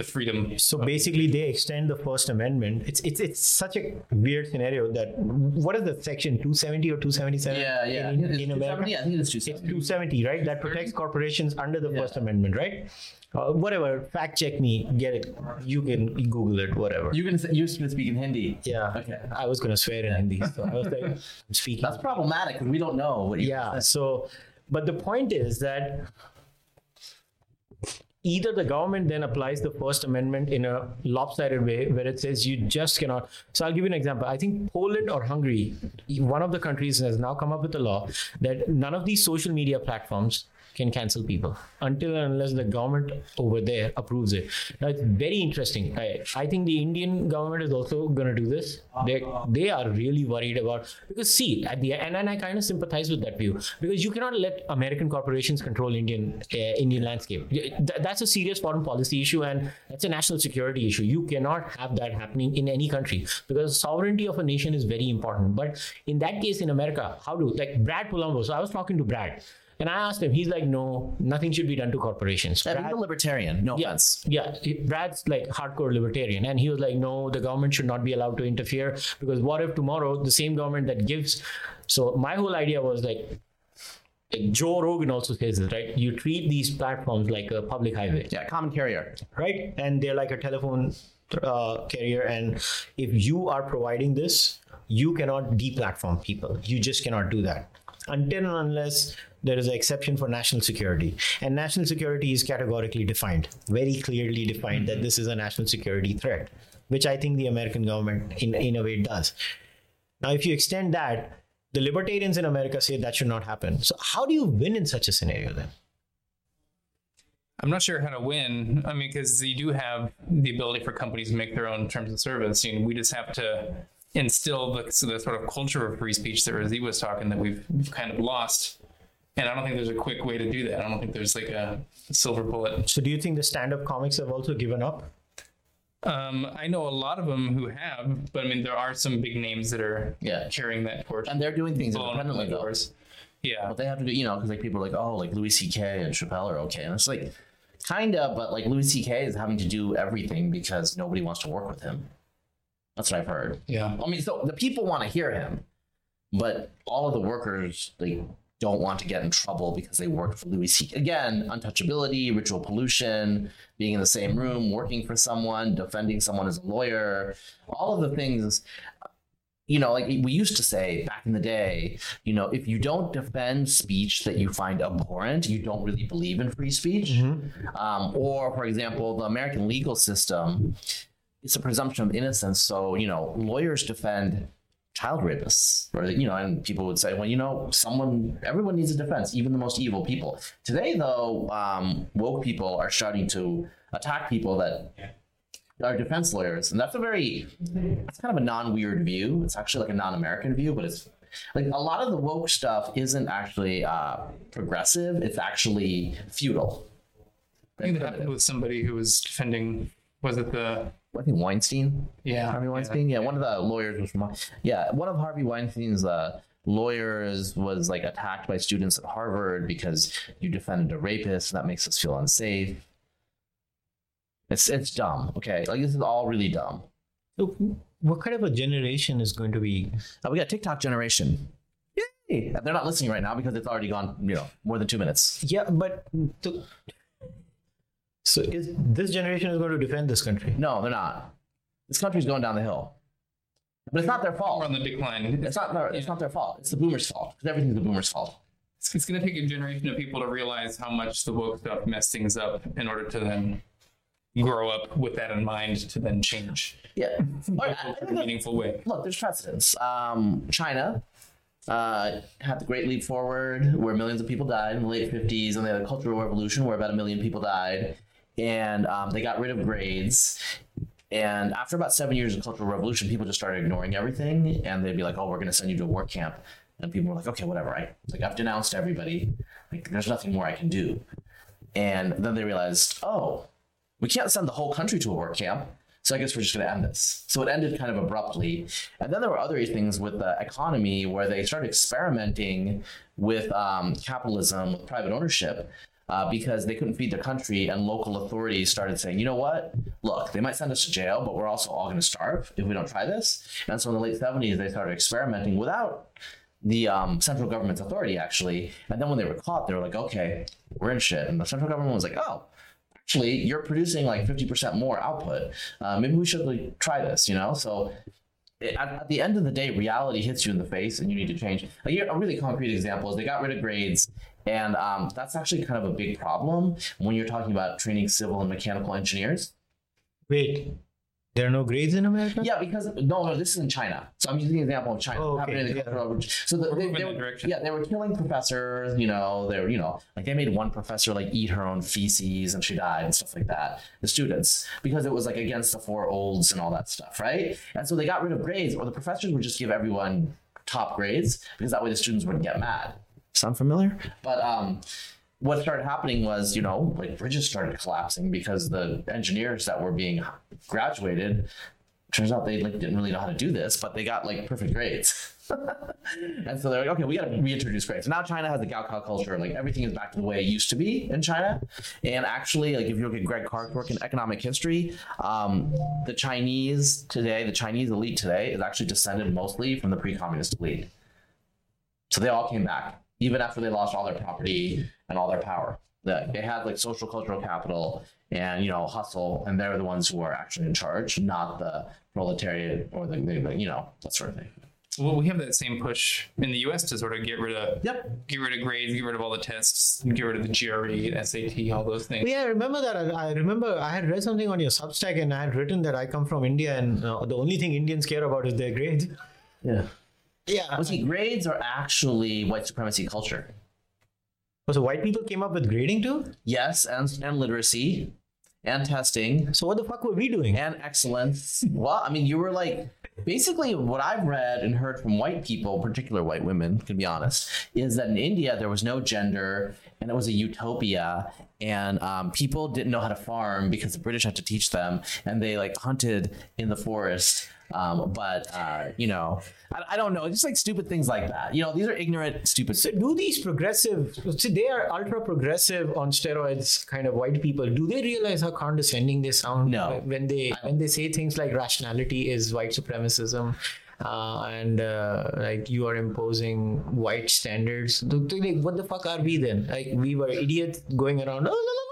the freedom. So basically, they extend the First Amendment. It's it's it's such a weird scenario that what is the section 270 or 277? In, It's in America, 270? I think it's it's 270. 270, right? That protects corporations under the First Amendment, right? Uh, whatever, fact check me, get it. You can Google it, whatever. You can you're going to speak in Hindi. yeah. Okay. I was gonna swear in Hindi, so I was like, I'm speaking. That's problematic because we don't know what you yeah so but the point is that either the government then applies the first amendment in a lopsided way where it says you just cannot. So i'll give you an example. I think poland or hungary one of the countries has now come up with a law that none of these social media platforms can cancel people until and unless the government over there approves it. Now it's very interesting. I, I think the Indian government is also going to do this. They they are really worried about because see at the and, and I kind of sympathize with that view because you cannot let American corporations control Indian uh, Indian landscape. Th- that's a serious foreign policy issue and that's a national security issue. You cannot have that happening in any country because sovereignty of a nation is very important. But in that case, in America, how do like Brad Polumbo? So I was talking to Brad. And I asked him, he's like, no, nothing should be done to corporations. Brad- he's a libertarian. No yeah, offense. yeah. Brad's like hardcore libertarian, and he was like, "No, the government should not be allowed to interfere because what if tomorrow the same government that gives?" So my whole idea was like, Joe Rogan also says this, right? You treat these platforms like a public highway, Yeah, common carrier. right? And they're like a telephone uh, carrier. And if you are providing this, you cannot deplatform people. You just cannot do that until and unless there is an exception for national security. And national security is categorically defined, very clearly defined that mm-hmm. this is a national security threat, which I think the American government, in, in a way, does. Now, if you extend that, the libertarians in America say that should not happen. So, how do you win in such a scenario then? I'm not sure how to win. I mean, because you do have the ability for companies to make their own terms of service. You know, we just have to instill the, so the sort of culture of free speech that Razib was talking that we've, we've kind of lost. And I don't think there's a quick way to do that. I don't think there's like a silver bullet. So, do you think the stand up comics have also given up? Um, I know a lot of them who have, but I mean, there are some big names that are Yeah. carrying that torch. And they're doing things independently the though. doors. Yeah. But they have to do, you know, because like people are like, oh, like Louis C.K. and Chappelle are okay, and it's like, kind of, but like Louis C.K. is having to do everything because nobody wants to work with him. That's what I've heard. Yeah. I mean, so the people want to hear him, but all of the workers like don't want to get in trouble because they worked for Louis C. Again, untouchability, ritual pollution, being in the same room, working for someone, defending someone as a lawyer, all of the things. You know, like we used to say back in the day, you know, if you don't defend speech that you find abhorrent, you don't really believe in free speech. Um, or, for example, the American legal system it's a presumption of innocence. So, you know, lawyers defend child rapists, or, you know, and people would say, well, you know, someone, everyone needs a defense, even the most evil people. Today, though, um, woke people are starting to attack people that are defense lawyers. And that's a very, it's kind of a non weird view. It's actually like a non American view, but it's like a lot of the woke stuff isn't actually uh, progressive, it's actually feudal. I think that happened with somebody who was defending, was it the, I think Weinstein. yeah. Harvey Weinstein. Yeah, one of the lawyers was from. Yeah, one of Harvey Weinstein's uh, lawyers was like attacked by students at Harvard because you defended a rapist, and that makes us feel unsafe. It's it's dumb. Okay, like this is all really dumb. So, what kind of a generation is going to be? Uh, we got TikTok generation. Yay! And They're not listening right now because it's already gone. You know, more than two minutes. Yeah, but to, so is this generation is going to defend this country? No, they're not. This country's going down the hill, but it's not their fault. We're fault. on the decline. It's not their. It's not their fault. It's the boomers' fault. Because everything's the boomers' fault. It's, it's going to take a generation of people to realize how much the woke stuff messed things up in order to then grow up with that in mind to then change Yeah. All right, I- I in a meaningful way. look, there's precedents. Um, China uh, had the Great Leap Forward, where millions of people died in the late 50s, and they had a Cultural Revolution, where about a million people died, and um, they got rid of grades. And after about seven years of Cultural Revolution, people just started ignoring everything, and they'd be like, "Oh, we're going to send you to a work camp," and people were like, "Okay, whatever." I like I've denounced everybody. Like, there's nothing more I can do. And then they realized, oh, we can't send the whole country to a work camp. So I guess we're just going to end this. So it ended kind of abruptly. And then there were other things with the economy where they started experimenting with um, capitalism, with private ownership, uh, because they couldn't feed their country. And local authorities started saying, you know what? Look, they might send us to jail, but we're also all going to starve if we don't try this. And so in the late 70s, they started experimenting without the um, central government's authority, actually. And then when they were caught, they were like, okay, we're in shit. And the central government was like, oh, actually you're producing like 50% more output uh, maybe we should like try this you know so at, the end of the day reality hits you in the face and you need to change a really concrete example is they got rid of grades and um, that's actually kind of a big problem when you're talking about training civil and mechanical engineers. Wait, there are no grades in America? yeah because no no this is in china. So i'm using the example of china. Oh, okay, the yeah. So the, they, they were, direction. yeah they were killing professors you know they were you know like they made one professor like eat her own feces and she died and stuff like that. The students. Because it was like against the four olds and all that stuff right? And so they got rid of grades or the professors would just give everyone top grades because that way the students wouldn't get mad sound familiar but um what started happening was, you know, like bridges started collapsing because the engineers that were being graduated, turns out they like didn't really know how to do this, but they got like perfect grades. and so they're like, okay, we got to reintroduce grades. Now China has a Gaokao culture, like everything is back to the way it used to be in China. And actually, like if you look at Greg Clark's work in economic history, um, the Chinese today, the Chinese elite today, is actually descended mostly from the pre-communist elite. So they all came back. Even after they lost all their property and all their power. That they had like social cultural capital and you know hustle, and they're the ones who are actually in charge, not the proletariat or the, the you know that sort of thing. Well, we have that same push in the U.S. to sort of get rid of Yep. get rid of grades, get rid of all the tests, get rid of the GRE, SAT, all those things. Yeah, I remember that. I, I remember I had read something on your Substack, and I had written that I come from India, and uh, the only thing Indians care about is their grades. Yeah. Yeah. Well, see, grades are actually white supremacy culture. So white people came up with grading too. Yes, and and literacy, and testing, So what the fuck were we doing? and excellence. well, I mean, you were like basically what I've read and heard from white people, particular white women, to be honest, is that in India there was no gender and it was a utopia, and um, people didn't know how to farm because the British had to teach them, and they like hunted in the forest. Um, but uh, you know, I, I don't know, just like stupid things like that. You know, these are ignorant, stupid. So do these progressive, see, they are ultra progressive on steroids kind of white people. Do they realize how condescending they sound No. when they when they say things like rationality is white supremacism? Uh, and uh, like you are imposing white standards. Do What the fuck are we then? Like we were idiots going around. "Oh, no, no,"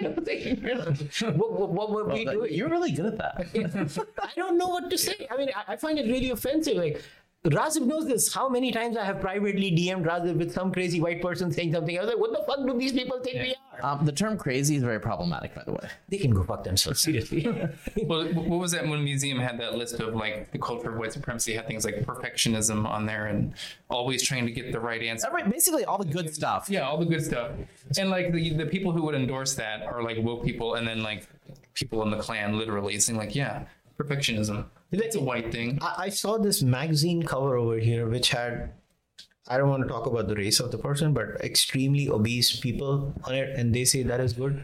kind of thing. what, what, what were we Well, doing? You're really good at that. I don't know what to say. I mean, I, I find it really offensive. Like, Razib knows this. How many times I have privately DM'd Razib with some crazy white person saying something. I was like, what the fuck do these people think we are? Um, the term crazy is very problematic, by the way. They can go fuck themselves, seriously. Well, what was that one museum had that list of like the culture of white supremacy had things like perfectionism on there and always trying to get the right answer. Every, basically, all the good stuff. Yeah, all the good stuff. And like the the people who would endorse that are like woke people, and then like people in the Klan literally saying like, yeah, perfectionism. It's a white thing. I, I saw this magazine cover over here, which had. I don't want to talk about the race of the person, but extremely obese people on it, and they say that is good.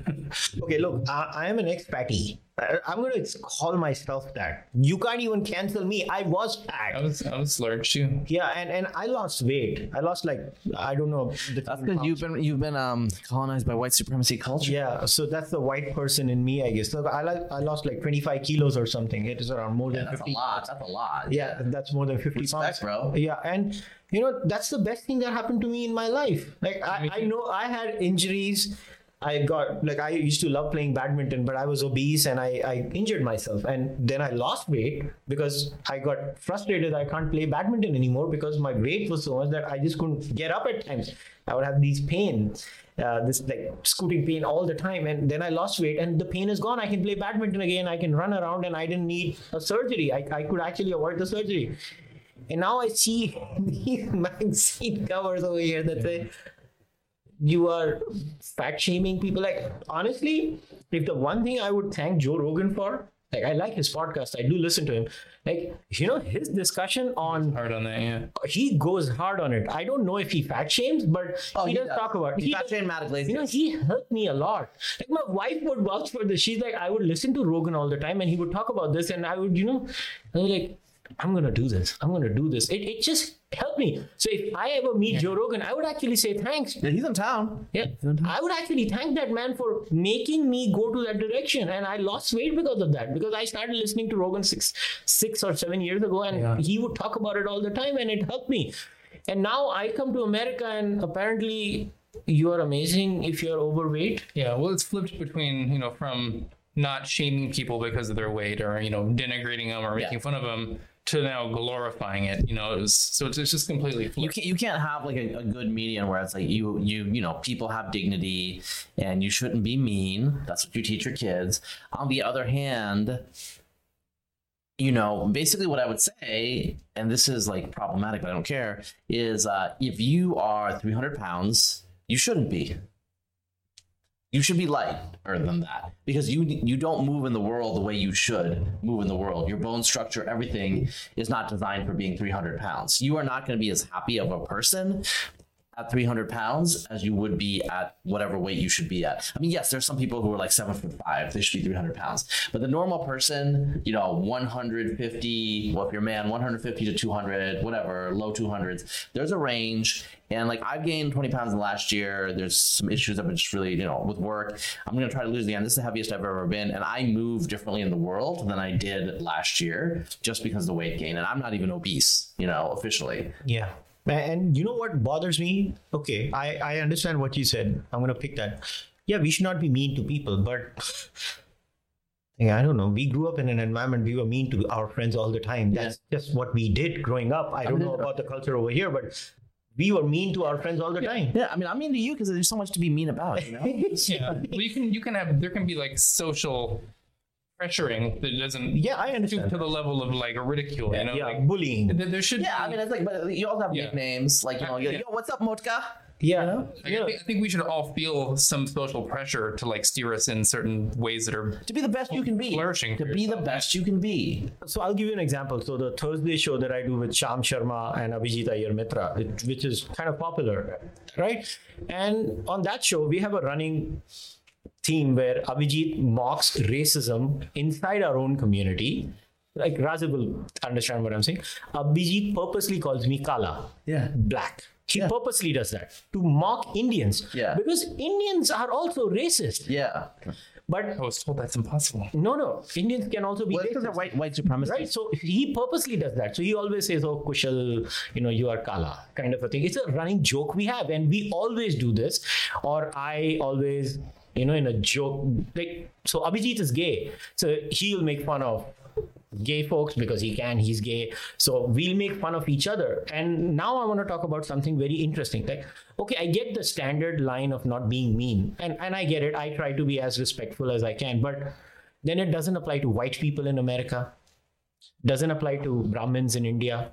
okay, look, I, I am an ex-patty. I, I'm going to call myself that. You can't even cancel me. I was fat. I was I was large too. Yeah, and, and I lost weight. I lost like I don't know. The That's because you've been you've been um, colonized by white supremacy culture. yeah, so that's the white person in me, I guess. So I like I lost like 25 kilos or something. It is around more than That's a lot. That's a lot. Yeah, that's more than 50 Respect, pounds, bro. Yeah, and you know that's the best thing that happened to me in my life. Like I, I know I had injuries. I got like I used to love playing badminton, but I was obese and I, I injured myself. And then I lost weight because I got frustrated. I can't play badminton anymore because my weight was so much that I just couldn't get up at times. I would have these pains, uh, this like scooting pain all the time. And then I lost weight and the pain is gone. I can play badminton again. I can run around and I didn't need a surgery. I, I could actually avoid the surgery. And now I see these magazine covers over here that say you are fat shaming people. Like honestly, if the one thing I would thank Joe Rogan for, like I like his podcast, I do listen to him. Like you know, his discussion on Hard on that, yeah. he goes hard on it. I don't know if he fat shames, but Oh, he, he does, does. talk about. He's he fat does- shamed Matt You know, he helped me a lot. Like my wife would vouch for this. She's like, I would listen to Rogan all the time, and he would talk about this, and I would, you know, I was like, I'm gonna do this. I'm gonna do this. It, it just helped me. So if I ever meet Joe Rogan, I would actually say thanks. Yeah, he's in town. Yeah, I would actually thank that man for making me go to that direction, and I lost weight because of that. Because I started listening to Rogan six, six or seven years ago, and he would talk about it all the time, and it helped me. And now I come to America, and apparently you are amazing if you're overweight. Yeah, well, it's flipped between you know from not shaming people because of their weight or you know denigrating them or making Yeah. fun of them to now glorifying it. You know, it was, so it's, it's just completely You can't you can't have like a, a good median where it's like you you you know people have dignity and you shouldn't be mean. That's what you teach your kids. On the other hand, you know basically what I would say, and this is like problematic, but I don't care, is uh, if you are 300 pounds, you shouldn't be. You should be lighter than that because you you don't move in the world the way you should move in the world. Your bone structure, everything is not designed for being 300 pounds. You are not going to be as happy of a person at 300 pounds as you would be at whatever weight you should be at. I mean, yes, there's some people who are like seven foot five, they should be 300 pounds. But the normal person, you know, 150, well, if you're a man, 150 to 200, whatever, low 200s, there's a range. And like I've gained 20 pounds in the last year. There's some issues I've been just really, you know, with work. I'm to try to lose again. This is the heaviest I've ever been. And I move differently in the world than I did last year just because of the weight gain. And I'm not even obese, you know, officially. Yeah. And you know what bothers me? Okay, I, I understand what you said. I'm going to pick that. Yeah, we should not be mean to people, but yeah, I don't know. We grew up in an environment we were mean to our friends all the time. That's just what we did growing up. I don't mean, know uh, about the culture over here, but we were mean to our friends all the time. Yeah, I mean, I'm mean to you because there's so much to be mean about. You know? Yeah. Well, you can you can have there can be like social pressuring that doesn't Yeah, I understand. to the level of like a ridicule. You know, yeah, like bullying. there there should yeah, be, I mean, it's like, but you also have Yeah. nicknames like you know, you're Yeah. yo, what's up, Motka? Yeah, Like, I, yeah. think, I think we should all feel some social pressure to like steer us in certain ways that are To be the best you can be. Flourishing To for be the best you can be. So I'll give you an example. So the Thursday show that I do with Sham Sharma and Abhijit Iyer Mitra, which is kind of popular, right? And on that show, we have a running theme where Abhijit mocks racism inside our own community. Like Razib will understand what I'm saying. Abhijit purposely calls me Kala, Yeah. black. He purposely does that to mock Indians. Yeah. Because Indians are also racist. Yeah. But I was told that's impossible. no, no, Indians can also be Well, racist because white white supremacists. right so he purposely does that so he always says oh kushal you know you are kala kind of a thing it's a running joke we have and we always do this or i always you know in a joke like so abhijit is gay. So he'll make fun of gay folks because he can he's gay. So we'll make fun of each other. And now i want to talk about something very interesting. Like okay i get the standard line of not being mean and and i get it. I try to be as respectful as i can but then it doesn't apply to white people in america. Doesn't apply to brahmins in india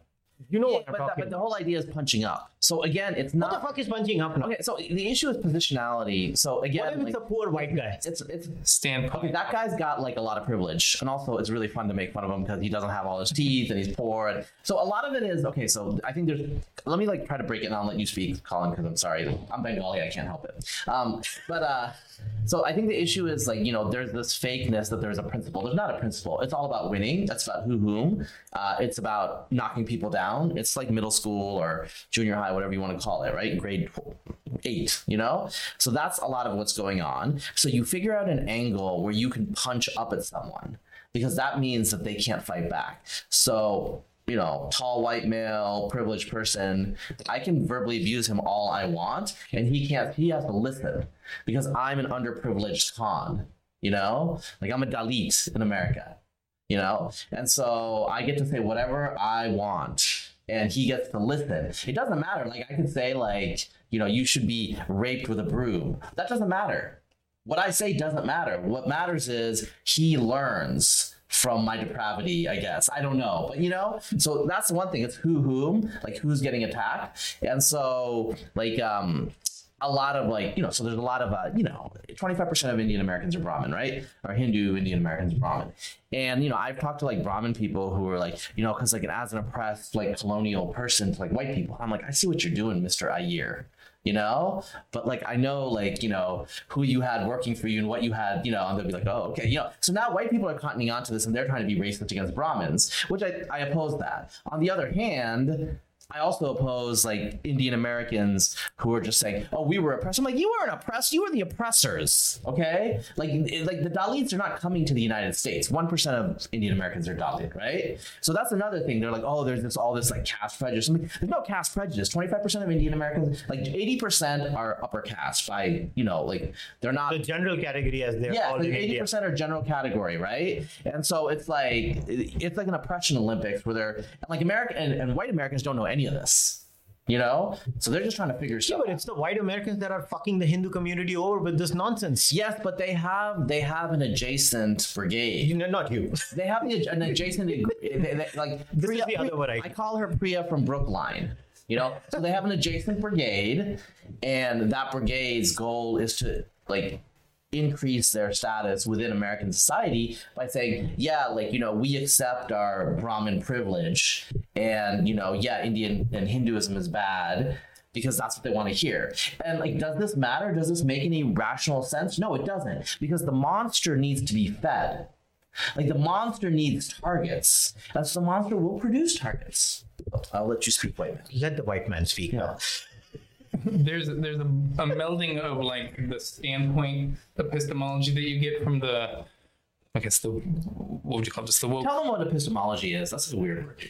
you know Yeah, what i'm but, that, talking but the whole idea is punching up. So again, it's not. what the fuck is punching up now okay. So the issue is positionality. So what again, if it's like, a poor white guy it's it's Standpoint. Okay, that guy's got like a lot of privilege, and also it's really fun to make fun of him because he doesn't have all his teeth and he's poor. And so a lot of it is okay. So I think there's. Let me like try to break it down. and Let you speak, Colin, because I'm sorry, I'm Bengali. I can't help it. Um, but uh, so I think the issue is like you know there's this fakeness that there's a principle. There's not a principle. It's all about winning. That's about who whom. Uh, it's about knocking people down. It's like middle school or junior high, whatever you want to call it, right? Grade eight, you know? So that's a lot of what's going on. So you figure out an angle where you can punch up at someone because that means that they can't fight back. So, you know, tall white male, privileged person, I can verbally abuse him all I want and he can't, he has to listen because I'm an underprivileged con, you know? Like I'm a Dalit in America you know? And so i get to say whatever i want and he gets to listen. It doesn't matter. Like i could say like you know you should be raped with a broom. That doesn't matter. What i say doesn't matter. What matters is he learns from my depravity i guess. I don't know. But you know so that's the one thing. It's who whom like who's getting attacked. And so like um a lot of like you know so there's a lot of uh, you know 25% of indian americans are brahmin right? Or hindu indian americans are brahmin. And you know i've talked to like brahmin people who are like you know because like as an oppressed like colonial person to like white people i'm like i see what you're doing mr Iyer you know? But like i know like you know who you had working for you and what you had you know? And they'll be like oh okay you know? So now white people are cottoning onto this and they're trying to be racist against brahmins which i, I oppose that. On the other hand I also oppose like Indian Americans who are just saying, "Oh, we were oppressed." I'm like, "You weren't oppressed. You were the oppressors." Okay, like like the Dalits are not coming to the United States. One percent of Indian Americans are Dalit, right? So that's another thing. They're like, "Oh, there's this all this like caste prejudice." Like, there's no caste prejudice. Twenty five percent of Indian Americans, like eighty percent, are upper caste by you know like they're not the general category as they're yeah, like eighty percent are general category, right? And so it's like it's like an oppression Olympics where they're like American and, and white Americans don't know any of this, you know. So they're just trying to figure yeah, stuff. but it's the white americans that are fucking the hindu community over with this nonsense Yes, but they have they have an adjacent brigade. you know, not you They have an adjacent they, they, like This is the other variety. I call her Priya from Brookline. You know, so they have an adjacent brigade, and that brigade's goal is to like increase their status within American society by saying, yeah, like you know, we accept our Brahmin privilege, and you know, yeah, Indian and Hinduism is bad. Because that's what they want to hear. And like, does this matter? Does this make any rational sense? No, it doesn't. Because the monster needs to be fed. Like the monster needs targets, and so the monster will produce targets. I'll let you speak, white man. let the white man speak now there's there's a, a melding of like the standpoint epistemology that you get from the I guess the what would you call this the woke Tell them what epistemology is. That's a weird word.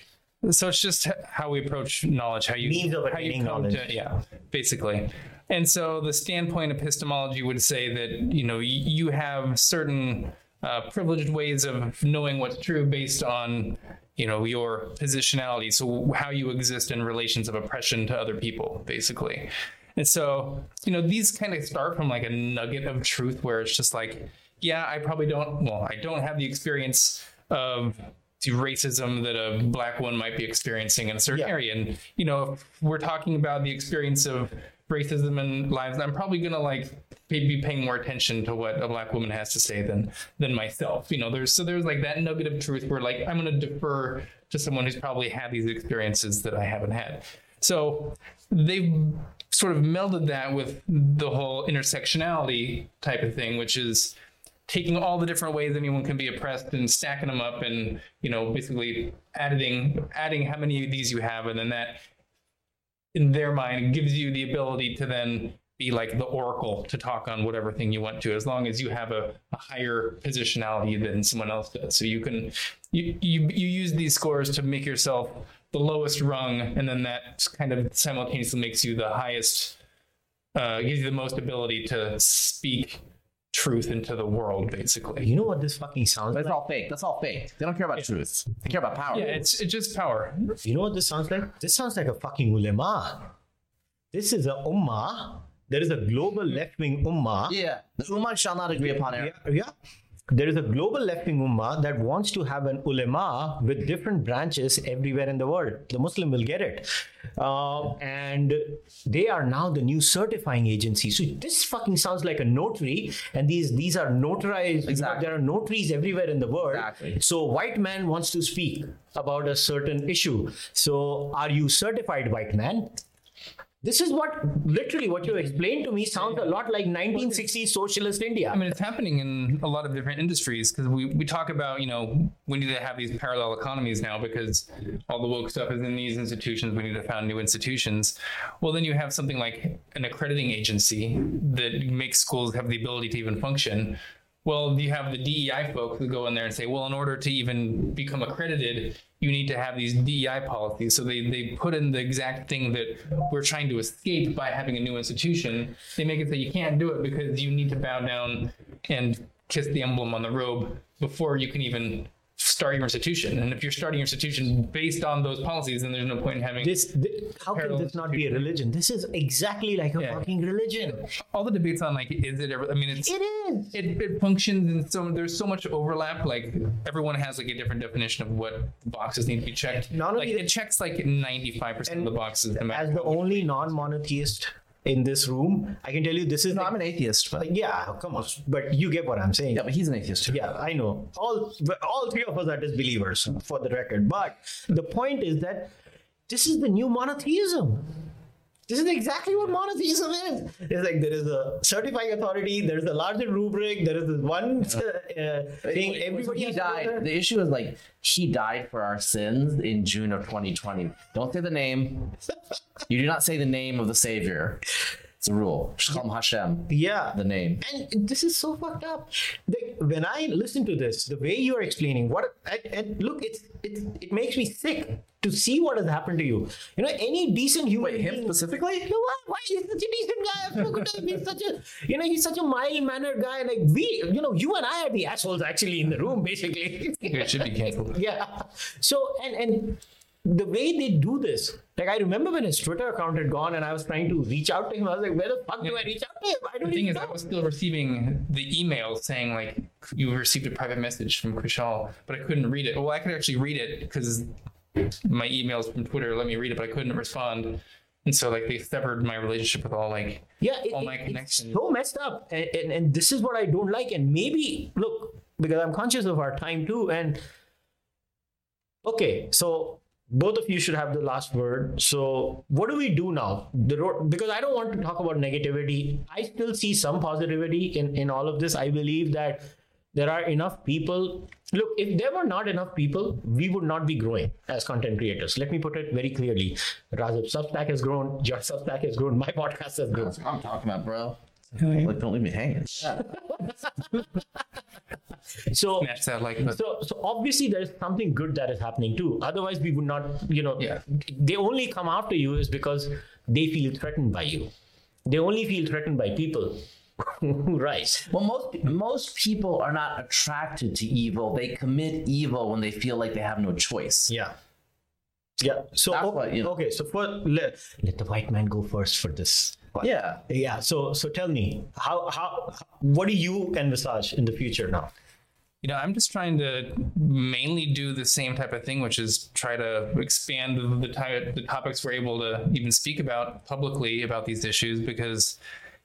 So it's just how we approach knowledge, how you how you come knowledge. to yeah, basically. And so the standpoint epistemology would say that you know you have certain uh, privileged ways of knowing what's true based on you know your positionality, so how you exist in relations of oppression to other people, basically. And so you know these kind of start from like a nugget of truth where it's just like, yeah, I probably don't. Well, I don't have the experience of to racism that a black one might be experiencing in a certain Yeah. area. And you know, if we're talking about the experience of racism in lives, I'm probably gonna like be paying more attention to what a black woman has to say than than myself. You know, there's so there's like that nugget of truth where like I'm gonna defer to someone who's probably had these experiences that I haven't had. So they've sort of melded that with the whole intersectionality type of thing, which is taking all the different ways anyone can be oppressed and stacking them up and you know basically adding adding how many of these you have. And then that in their mind gives you the ability to then be like the oracle to talk on whatever thing you want to as long as you have a, a higher positionality than someone else does. So you can you, you you use these scores to make yourself the lowest rung and then that kind of simultaneously makes you the highest uh, gives you the most ability to speak truth into the world basically You know what this fucking sounds But it's like? all fake. That's all fake. They don't care about truth. They care about power. yeah it's it's just power You know what this sounds like? This sounds like a fucking ulema. This is a ummah. There is a global left wing ummah. Yeah. The Ummah shall not agree upon it. Yeah, yeah. There is a global left wing ummah that wants to have an ulema with different branches everywhere in the world. The Muslim will get it. Uh, and they are now the new certifying agency. So this fucking sounds like a notary, and these these are notarized. Exactly. there are notaries everywhere in the world. Exactly. So white man wants to speak about a certain issue. So are you certified white man? This is what literally what you explained to me sounds a lot like 1960s socialist India. I mean, it's happening in a lot of different industries because we, we talk about, you know, we need to have these parallel economies now because all the woke stuff is in these institutions. We need to found new institutions. Well, then you have something like an accrediting agency that makes schools have the ability to even function. Well, you have the DEI folks who go in there and say, well, in order to even become accredited, you need to have these DEI policies. So they, they put in the exact thing that we're trying to escape by having a new institution. They make it so you can't do it because you need to bow down and kiss the emblem on the robe before you can even start your institution. And if you're starting your institution based on those policies, then there's no point in having this, thi- how can this not be a religion? This is exactly like a Yeah. fucking religion. all the debates on like is it ever I mean it's It is. it, it functions and so there's so much overlap like everyone has like a different definition of what boxes need to be checked Not only like it checks like 95% of the boxes As the only non-monotheist in this room, I can tell you this is. No, I'm an atheist, but yeah, come on, but you get what I'm saying. yeah, but he's an atheist too. Yeah, I know. All all three of us are disbelievers, for the record. But the point is that this is the new monotheism. This is exactly what monotheism is. It's like there is a certifying authority, there is a larger rubric, there is this one uh, thing. Everybody he died. The issue is like he died for our sins in June of 2020. Don't say the name. You do not say the name of the Savior. It's a rule. Him Hashem. Yeah, The name. and this is so fucked up. Like, when I listen to this, the way you are explaining what, and, and look, it's, it's it makes me sick to see what has happened to you. You know, any decent human Wait, him being- specifically? You know what? Why he's such a decent guy? Him. He's such a, you know, he's such a mild-mannered guy. Like we, you know, you and I are the assholes actually in the room, basically. it should be canceled yeah. So and and the way they do this, like I remember when his Twitter account had gone, and I was trying to reach out to him. I was like, where the fuck do I reach out to him? I don't the thing is, I was still receiving the email saying like you received a private message from Kushal, but I couldn't read it. Well, I could actually read it because my emails from Twitter let me read it, but I couldn't respond. And so like they severed my relationship with all like yeah, it, all it- my it's connections. so messed up, and, and and this is what I don't like. And maybe look because I'm conscious of our time too. And okay, so both of you should have the last word. So what do we do now? The road because I don't want to talk about negativity. I still see some positivity in in all of this. I believe that there are enough people. Look, if there were not enough people, we would not be growing as content creators. Let me put it very clearly. Razib Substack has grown, your Substack has grown, my podcast has grown. I'm talking about, bro. Like, don't leave me hanging. So smash that like button. so so obviously there is something good that is happening too. Otherwise, we would not. You know, Yeah. they only come after you is because they feel threatened by you. They only feel threatened by people who rise. Well, most most people are not attracted to evil. They commit evil when they feel like they have no choice. Yeah. Yeah. So That's o- what, you know. okay. So for let, let the white man go first for this. One. Yeah. Yeah. So so tell me how how what do you envisage in the future now? you know, I'm just trying to mainly do the same type of thing, which is try to expand the, the, ty- the topics we're able to even speak about publicly about these issues because,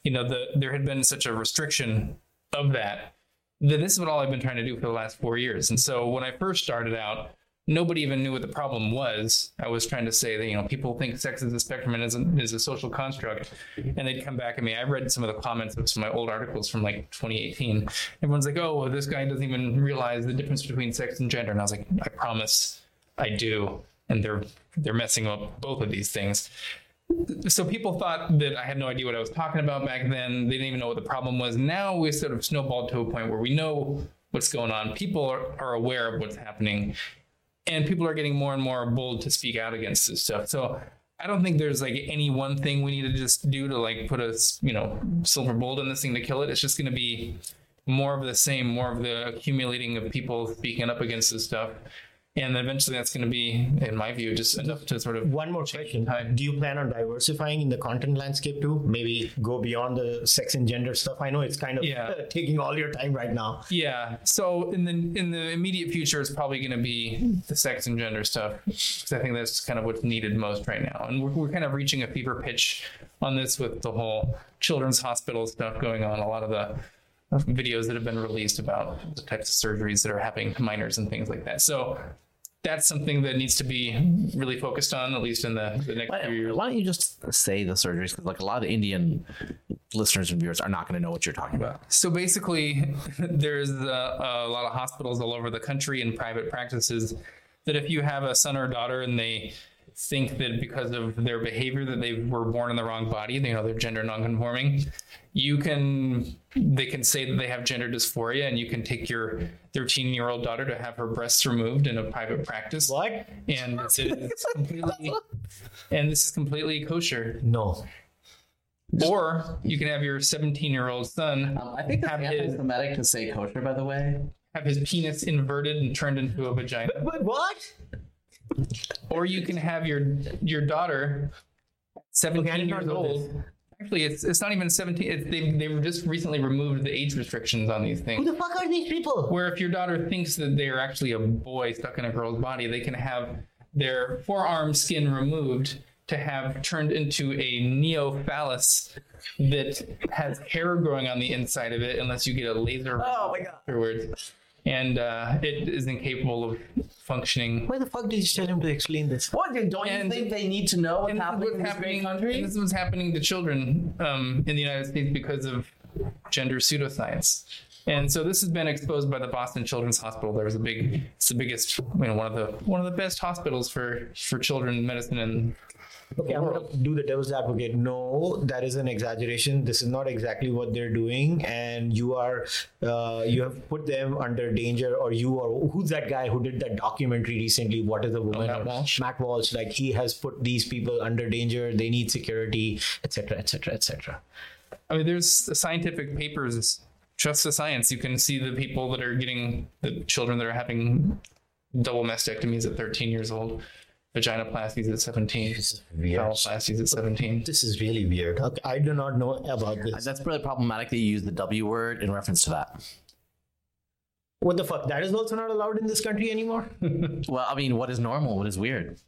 you know, the there had been such a restriction of that that this is what all I've been trying to do for the last four years. And so when I first started out, nobody even knew what the problem was. I was trying to say that you know people think sex is a spectrum and is a, is a social construct, and they'd come back at me. I read some of the comments of some of my old articles from like 2018. Everyone's like, "Oh, well, this guy doesn't even realize the difference between sex and gender," and I was like, "I promise, I do." And they're they're messing up both of these things. So people thought that I had no idea what I was talking about back then. They didn't even know what the problem was. Now we sort of snowballed to a point where we know what's going on. People are, are aware of what's happening and people are getting more and more bold to speak out against this stuff. So I don't think there's like any one thing we need to just do to like put a you know silver bullet in this thing to kill it. It's just going to be more of the same, more of the accumulating of people speaking up against this stuff, and eventually that's going to be, in my view, just enough to sort of One more question. Hi. Do you plan on diversifying in the content landscape too? Maybe go beyond the sex and gender stuff. I know it's kind of Yeah. taking all your time right now. Yeah. So in the in the immediate future, it's probably going to be the sex and gender stuff because I think that's kind of what's needed most right now, and we're, we're kind of reaching a fever pitch on this with the whole children's hospital stuff going on. A lot of the videos that have been released about the types of surgeries that are happening to minors and things like that. So that's something that needs to be really focused on, at least in the, the next Why, few years. why don't you just say the surgeries? Because like a lot of Indian listeners and viewers are not going to know what you're talking about. So basically, there's a, a lot of hospitals all over the country and private practices that if you have a son or daughter and they think that because of their behavior that they were born in the wrong body, you know, they're gender nonconforming, you can they can say that they have gender dysphoria and you can take your 13 year old daughter to have her breasts removed in a private practice. What? And it's, it's completely and this is completely kosher. No. Or you can have your 17 year old son Um, I think have that's his anti-Semitic to say kosher, by the way. have his penis inverted and turned into a vagina. But what? Or you can have your your daughter, seventeen Okay, I did not years old. Actually, it's it's not even seventeen. It's, they they just recently removed the age restrictions on these things. Who the fuck are these people? Where if your daughter thinks that they are actually a boy stuck in a girl's body, they can have their forearm skin removed to have turned into a neophallus that has hair growing on the inside of it, unless you get a laser Oh my god. afterwards. And uh, it is incapable of functioning Why the fuck did you tell him to explain this? What? Don't you think they need to know what's and this happening what's in this happening, great country? and this is what's happening to children um, in the United States because of gender pseudoscience. And so this has been exposed by the Boston Children's Hospital. There was a big, it's the biggest, you know, one of the one of the best hospitals for for children medicine and Okay, I'm gonna do the devil's advocate. No, that is an exaggeration. This is not exactly what they're doing, and you are, uh, you have put them under danger, or you or who's that guy who did that documentary recently? What is the woman? Matt Walsh. Matt Walsh. Like he has put these people under danger. They need security, etc., etc., etc. I mean, there's scientific papers. Trust the science. You can see the people that are getting the children that are having double mastectomies at 13 years old, vaginoplasties at 17, Weird. phalloplasties at 17. This is really weird. Okay, I do not know about this. That's really problematic that you use the W word in reference to that. What the fuck? That is also not allowed in this country anymore. Well, I mean, what is normal? What is weird?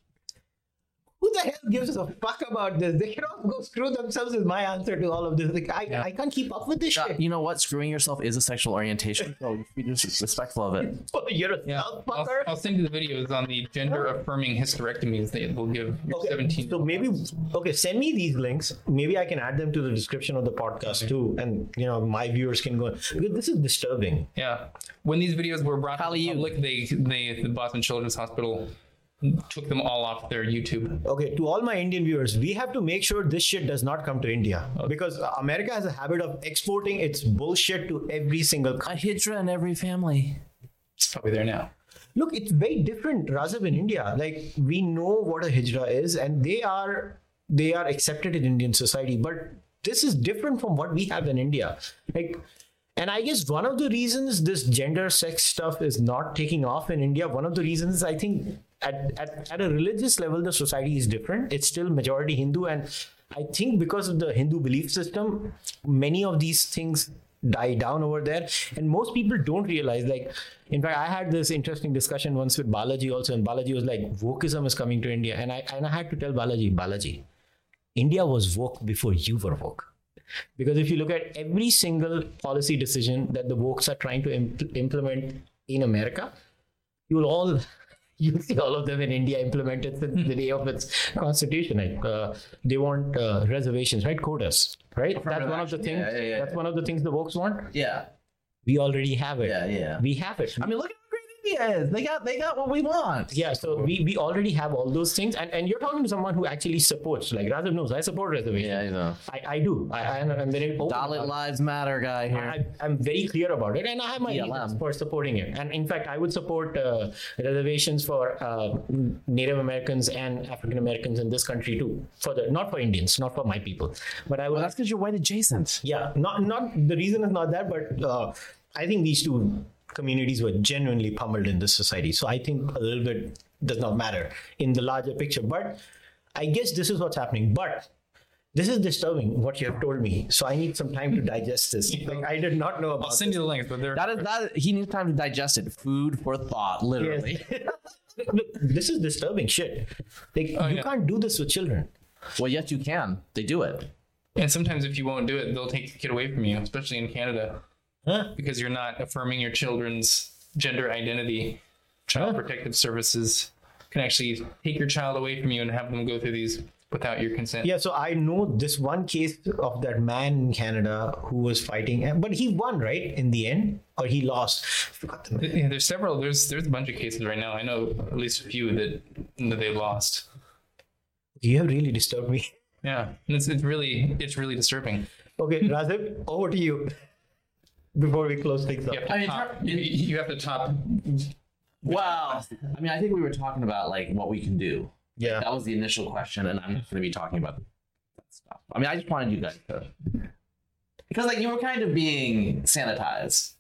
Who the hell gives a fuck about this? They can all go screw themselves. Is my answer to all of this. Like, I, I can't keep up with this Uh, shit. you know what? Screwing yourself is a sexual orientation, so be just respectful of it. You're a Yeah, self I'll, fucker. I'll send you the videos on the gender affirming hysterectomies that will give your Okay, 17. So maybe okay, send me these links. Maybe I can add them to the description of the podcast too, and you know my viewers can go because this is disturbing. Yeah, when these videos were brought to Kali the you. public, they, they the Boston Children's Hospital took them all off their YouTube. Okay, to all my Indian viewers, we have to make sure this shit does not come to India because America has a habit of exporting its bullshit to every single A country. hijra in every family. It's probably there now. Look, it's very different, Razib, in India. Like we know what a hijra is, and they are they are accepted in Indian society, but this is different from what we have in India. Like, and I guess one of the reasons this gender sex stuff is not taking off in India, one of the reasons I think at, at, at a religious level, the society is different. It's still majority Hindu, and I think because of the Hindu belief system, many of these things die down over there. And most people don't realize like in fact i had this interesting discussion once with balaji also. And balaji was like wokeism is coming to india. And i and i had to tell balaji balaji india was woke before you were woke. Because if you look at every single policy decision that the wokes are trying to impl- implement in america you will all you see all of them in India implemented since the day of its constitution. Like uh, they want uh, reservations, right? Quotas, right? That's one of the things. Yeah, yeah, yeah. That's one of the things the Vokes want. Yeah. We already have it. Yeah, yeah. We have it. I mean, look at how great India is. They got they got what we want. yeah, so we, we already have all those things, and, and you're talking to someone who actually supports. Like Razib knows, I support reservations. Yeah, you know. I, I do. I, I, I'm very open Dalit. Lives Matter guy here. I, I'm very clear about it, and I have my BLM. reasons for supporting it. And in fact, I would support uh, reservations for uh, Native Americans and African Americans in this country too. For the not for Indians, not for my people, but I would. well, that's because you're white adjacent. yeah, not not the reason is not that, but uh, I think these two communities were genuinely pummeled in this society. So I think a little bit does not matter in the larger picture. But I guess this is what's happening. But this is disturbing what you have told me. So I need some time to digest this. Like I did not know about. I'll send you the links, but they're That is that. He needs time to digest it. Food for thought, literally. Look, this is disturbing shit. Like oh, you yeah. can't do this with children. well, yes, you can. They do it. and sometimes if you won't do it, they'll take the kid away from you, especially in Canada, Huh? because you're not affirming your children's gender identity. Child Huh? Protective Services can actually take your child away from you and have them go through these without your consent. Yeah, so I know this one case of that man in Canada who was fighting, but he won, right? In the end, or he lost? I forgot the name. Yeah, there's several. There's there's a bunch of cases right now. I know at least a few that that they lost. You have really disturbed me. Yeah, it's, it's really it's really disturbing. Okay, Razib, over to you. Before we close things up. You have to I mean, top, you, you have to top. Well, I mean, I think we were talking about like what we can do. Yeah. That was the initial question, and I'm not going to be talking about that stuff. I mean, I just wanted you guys to, because like you were kind of being sanitized.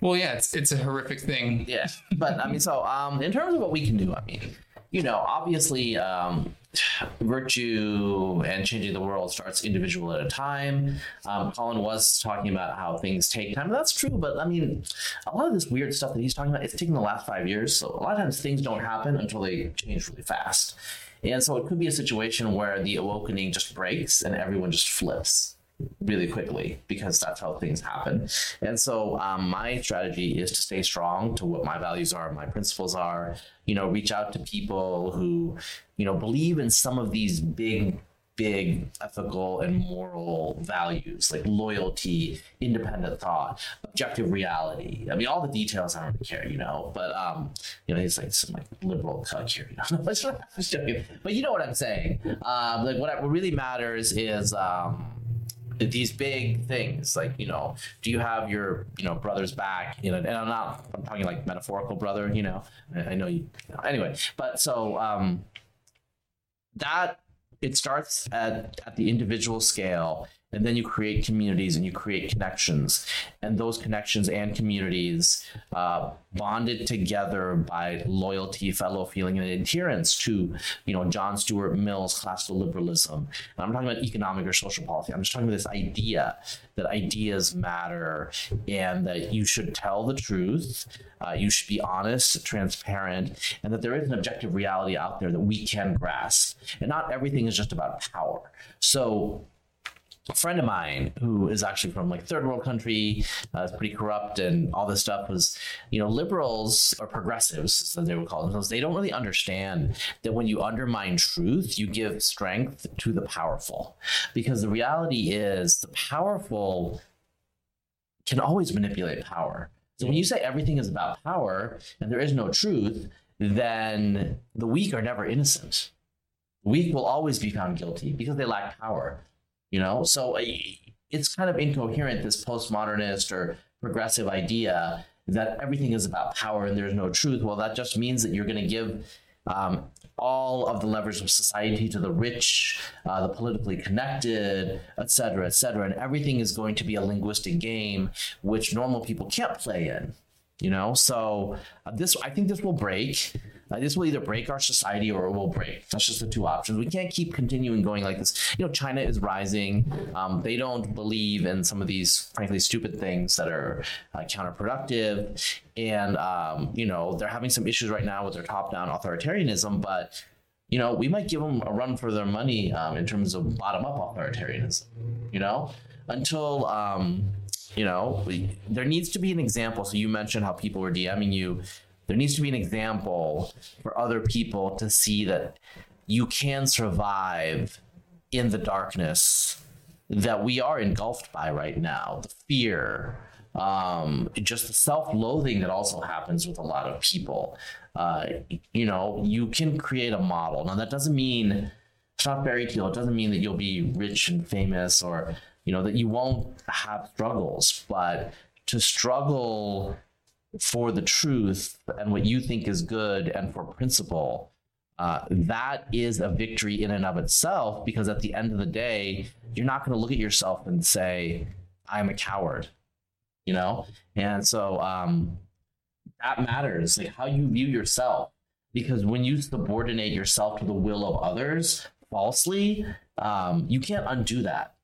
Well, yeah, it's it's a horrific thing. Yeah, but I mean, so um, in terms of what we can do, I mean, you know, obviously, um, virtue and changing the world starts individual at a time. Um, Colin was talking about how things take time. That's true, but I mean, a lot of this weird stuff that he's talking about, it's taken the last five years. So a lot of times things don't happen until they change really fast. And so it could be a situation where the awakening just breaks and everyone just flips really quickly because that's how things happen. And so um, my strategy is to stay strong to what my values are, my principles are, you know, reach out to people who, you know, believe in some of these big big ethical and moral values like loyalty, independent thought, objective reality. I mean, all the details I don't really care, you know. But um, you know, he's like some like liberal cuck here, you know. But you know what I'm saying. Um, like what, what really matters is um, these big things like you know do you have your you know brother's back you know and i'm not i'm talking like metaphorical brother you know i, know you, anyway but so um that it starts at at the individual scale and then you create communities and you create connections. And those connections and communities uh, bonded together by loyalty fellow feeling and adherence to you know john stuart mill's classical liberalism. And i'm talking about economic or social policy. I'm just talking about this idea that ideas matter and that you should tell the truth uh, you should be honest transparent and that there is an objective reality out there that we can grasp. And not everything is just about power. So a friend of mine who is actually from like third world country uh, is pretty corrupt and all this stuff was you know liberals or progressives as they would call themselves they don't really understand that when you undermine truth you give strength to the powerful because the reality is the powerful can always manipulate power so when you say everything is about power and there is no truth then the weak are never innocent. Weak will always be found guilty because they lack power. You know, so uh, it's kind of incoherent this postmodernist or progressive idea that everything is about power and there's no truth. Well, that just means that you're going to give um, all of the levers of society to the rich, uh, the politically connected, et cetera, et cetera. And everything is going to be a linguistic game which normal people can't play in. You know, so uh, this I think this will break. This will either break our society or it will break. That's just the two options. We can't keep continuing going like this. You know, China is rising. Um, they don't believe in some of these, frankly, stupid things that are uh, counterproductive. And, um, you know, they're having some issues right now with their top down authoritarianism, but you know, we might give them a run for their money um, in terms of bottom up authoritarianism, you know, until, um, you know, we, there needs to be an example. So you mentioned how people were DMing you there needs to be an example for other people to see that you can survive in the darkness that we are engulfed by right now. The fear um, just the self-loathing that also happens with a lot of people. Uh, you know you can create a model. Now that doesn't mean it's not fairy tale. It doesn't mean that you'll be rich and famous or you know that you won't have struggles. But to struggle for the truth and what you think is good and for principle, uh, that is a victory in and of itself because at the end of the day, you're not going to look at yourself and say, I'm a coward, you know? And so um, that matters, like how you view yourself. Because when you subordinate yourself to the will of others falsely, um, you can't undo that.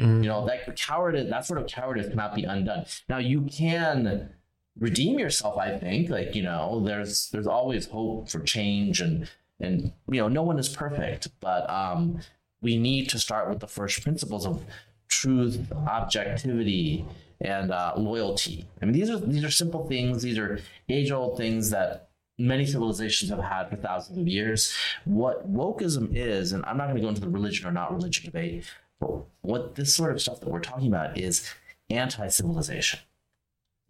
Mm-hmm. You know, that cowardice, that sort of cowardice cannot be undone. Now, you can redeem yourself i think like you know there's there's always hope for change and and you know no one is perfect but um we need to start with the first principles of truth objectivity and uh, loyalty. I mean these are these are simple things. These are age old things that many civilizations have had for thousands of years. What wokeism is and i'm not going to go into the religion or not religion debate but what this sort of stuff that we're talking about is anti-civilization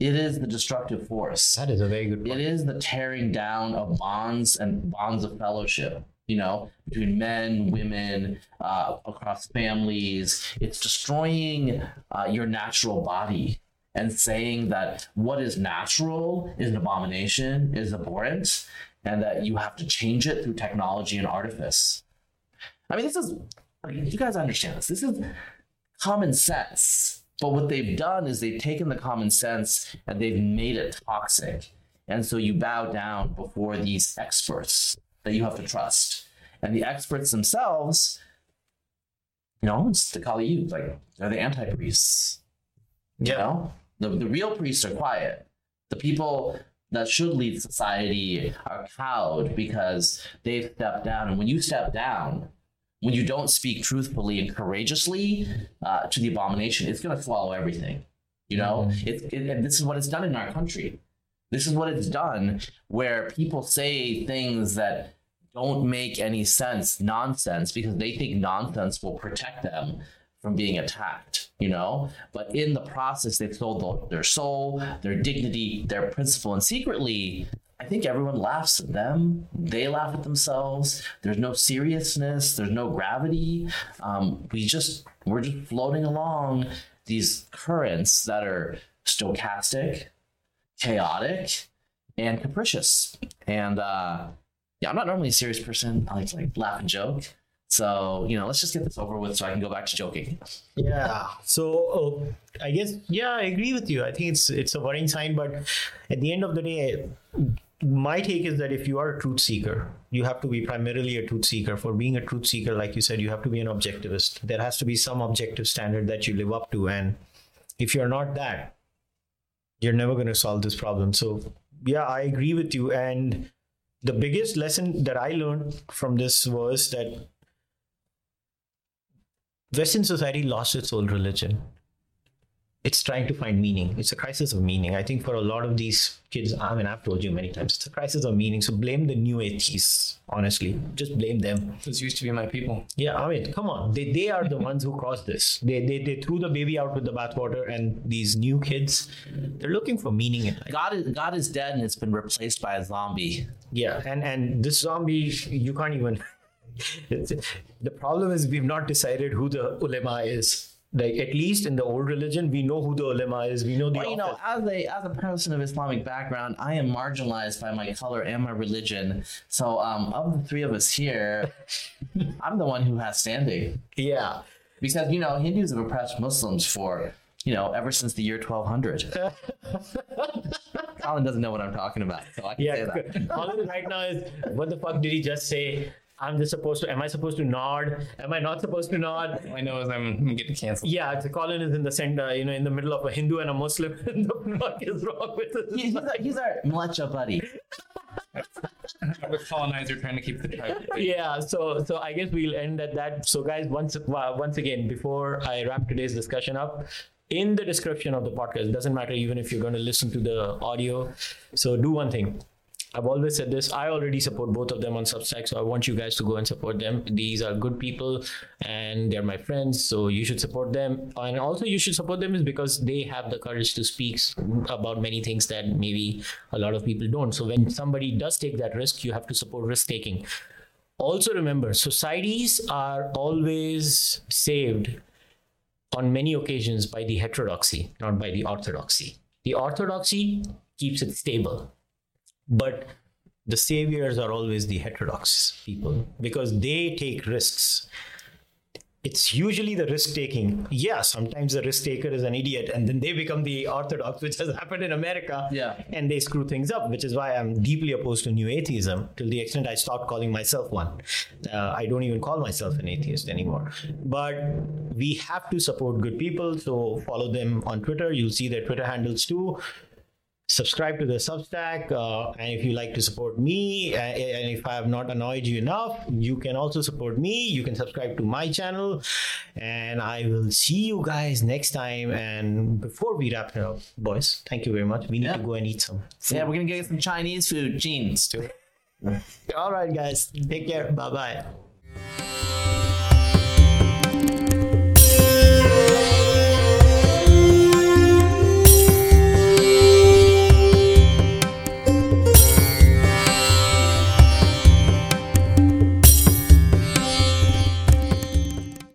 it is the destructive force. That is a very good point. It is the tearing down of bonds and bonds of fellowship, you know, between men, women, uh, across families. It's destroying uh, your natural body and saying that what is natural is an abomination, is abhorrent, and that you have to change it through technology and artifice. I mean, this is, you guys understand this. This is common sense but what they've done is they've taken the common sense and they've made it toxic. And so you bow down before these experts that you have to trust. And the experts themselves, you know, it's the Kali Yuga, like they're the anti priests. You know, the, the real priests are quiet. The people that should lead society are cowed because they've stepped down. And when you step down, when you don't speak truthfully and courageously uh, to the abomination, it's going to swallow everything. You know, mm-hmm. it, it, and this is what it's done in our country. This is what it's done where people say things that don't make any sense, nonsense, because they think nonsense will protect them from being attacked, you know? But in the process, they've sold their soul, their dignity, their principle, and secretly, I think everyone laughs at them. They laugh at themselves. There's no seriousness. There's no gravity. Um, we just we're just floating along these currents that are stochastic, chaotic, and capricious. And uh, yeah, I'm not normally a serious person. I like to like laugh and joke. So, you know, let's just get this over with so I can go back to joking. Yeah. So, uh, I guess, yeah, I agree with you. I think it's it's a worrying sign, but at the end of the day, my take is that if you are a truth seeker, you have to be primarily a truth seeker. For being a truth seeker, like you said, you have to be an objectivist. There has to be some objective standard that you live up to. And if you're not that, you're never going to solve this problem. So, yeah, I agree with you. And the biggest lesson that I learned from this was that Western society lost its old religion. It's trying to find meaning. It's a crisis of meaning. I think for a lot of these kids, I mean, I've told you many times, it's a crisis of meaning. So blame the new atheists, honestly. Just blame them. Those used to be my people. Yeah, I mean, come on. They, they are the ones who caused this. They, they, they threw the baby out with the bathwater, and these new kids, they're looking for meaning in life. God is God is dead and it's been replaced by a zombie. Yeah, and, and this zombie, you can't even. the problem is, we've not decided who the ulema is like at least in the old religion we know who the ulama is we know the Well, you know, as a as a person of Islamic background, I am marginalized by my color and my religion. So, um, of the three of us here, I'm the one who has standing yeah because you know Hindus have oppressed Muslims for you know ever since the year 1200. Colin doesn't know what I'm talking about, so I can say yeah that. Colin right now is what the fuck did he just say i'm just supposed to am i supposed to nod am i not supposed to nod I know is I'm, I'm getting canceled. yeah so colin is in the center you know in the middle of a hindu and a muslim the fuck is wrong with He- He's our, he's our Mleccha buddy. I'm colonizer trying to keep the tribe. yeah so so i guess we'll end at that so guys once uh, once again before i wrap today's discussion up in the description of the podcast doesn't matter even if you're going to listen to the audio so do one thing I've always said this. I already support both of them on Substack, so I want you guys to go and support them. These are good people, and they're my friends, so you should support them. And also, you should support them is because they have the courage to speak about many things that maybe a lot of people don't. So when somebody does take that risk, you have to support risk taking. Also, remember, societies are always saved on many occasions by the heterodoxy, not by the orthodoxy. The orthodoxy keeps it stable, but the saviors are always the heterodox people because they take risks. It's usually the risk taking. Yeah, sometimes the risk taker is an idiot and then they become the orthodox, which has happened in America. Yeah. And they screw things up, which is why I'm deeply opposed to new atheism till the extent I stopped calling myself one. Uh, I don't even call myself an atheist anymore. But we have to support good people. So follow them on Twitter. You'll see their Twitter handles too subscribe to the substack uh, and if you like to support me uh, and if i have not annoyed you enough you can also support me you can subscribe to my channel and i will see you guys next time and before we wrap it up boys thank you very much we need Yeah. to go and eat some Yeah, we're gonna get some Chinese food. Jeans. too. all right guys take care bye bye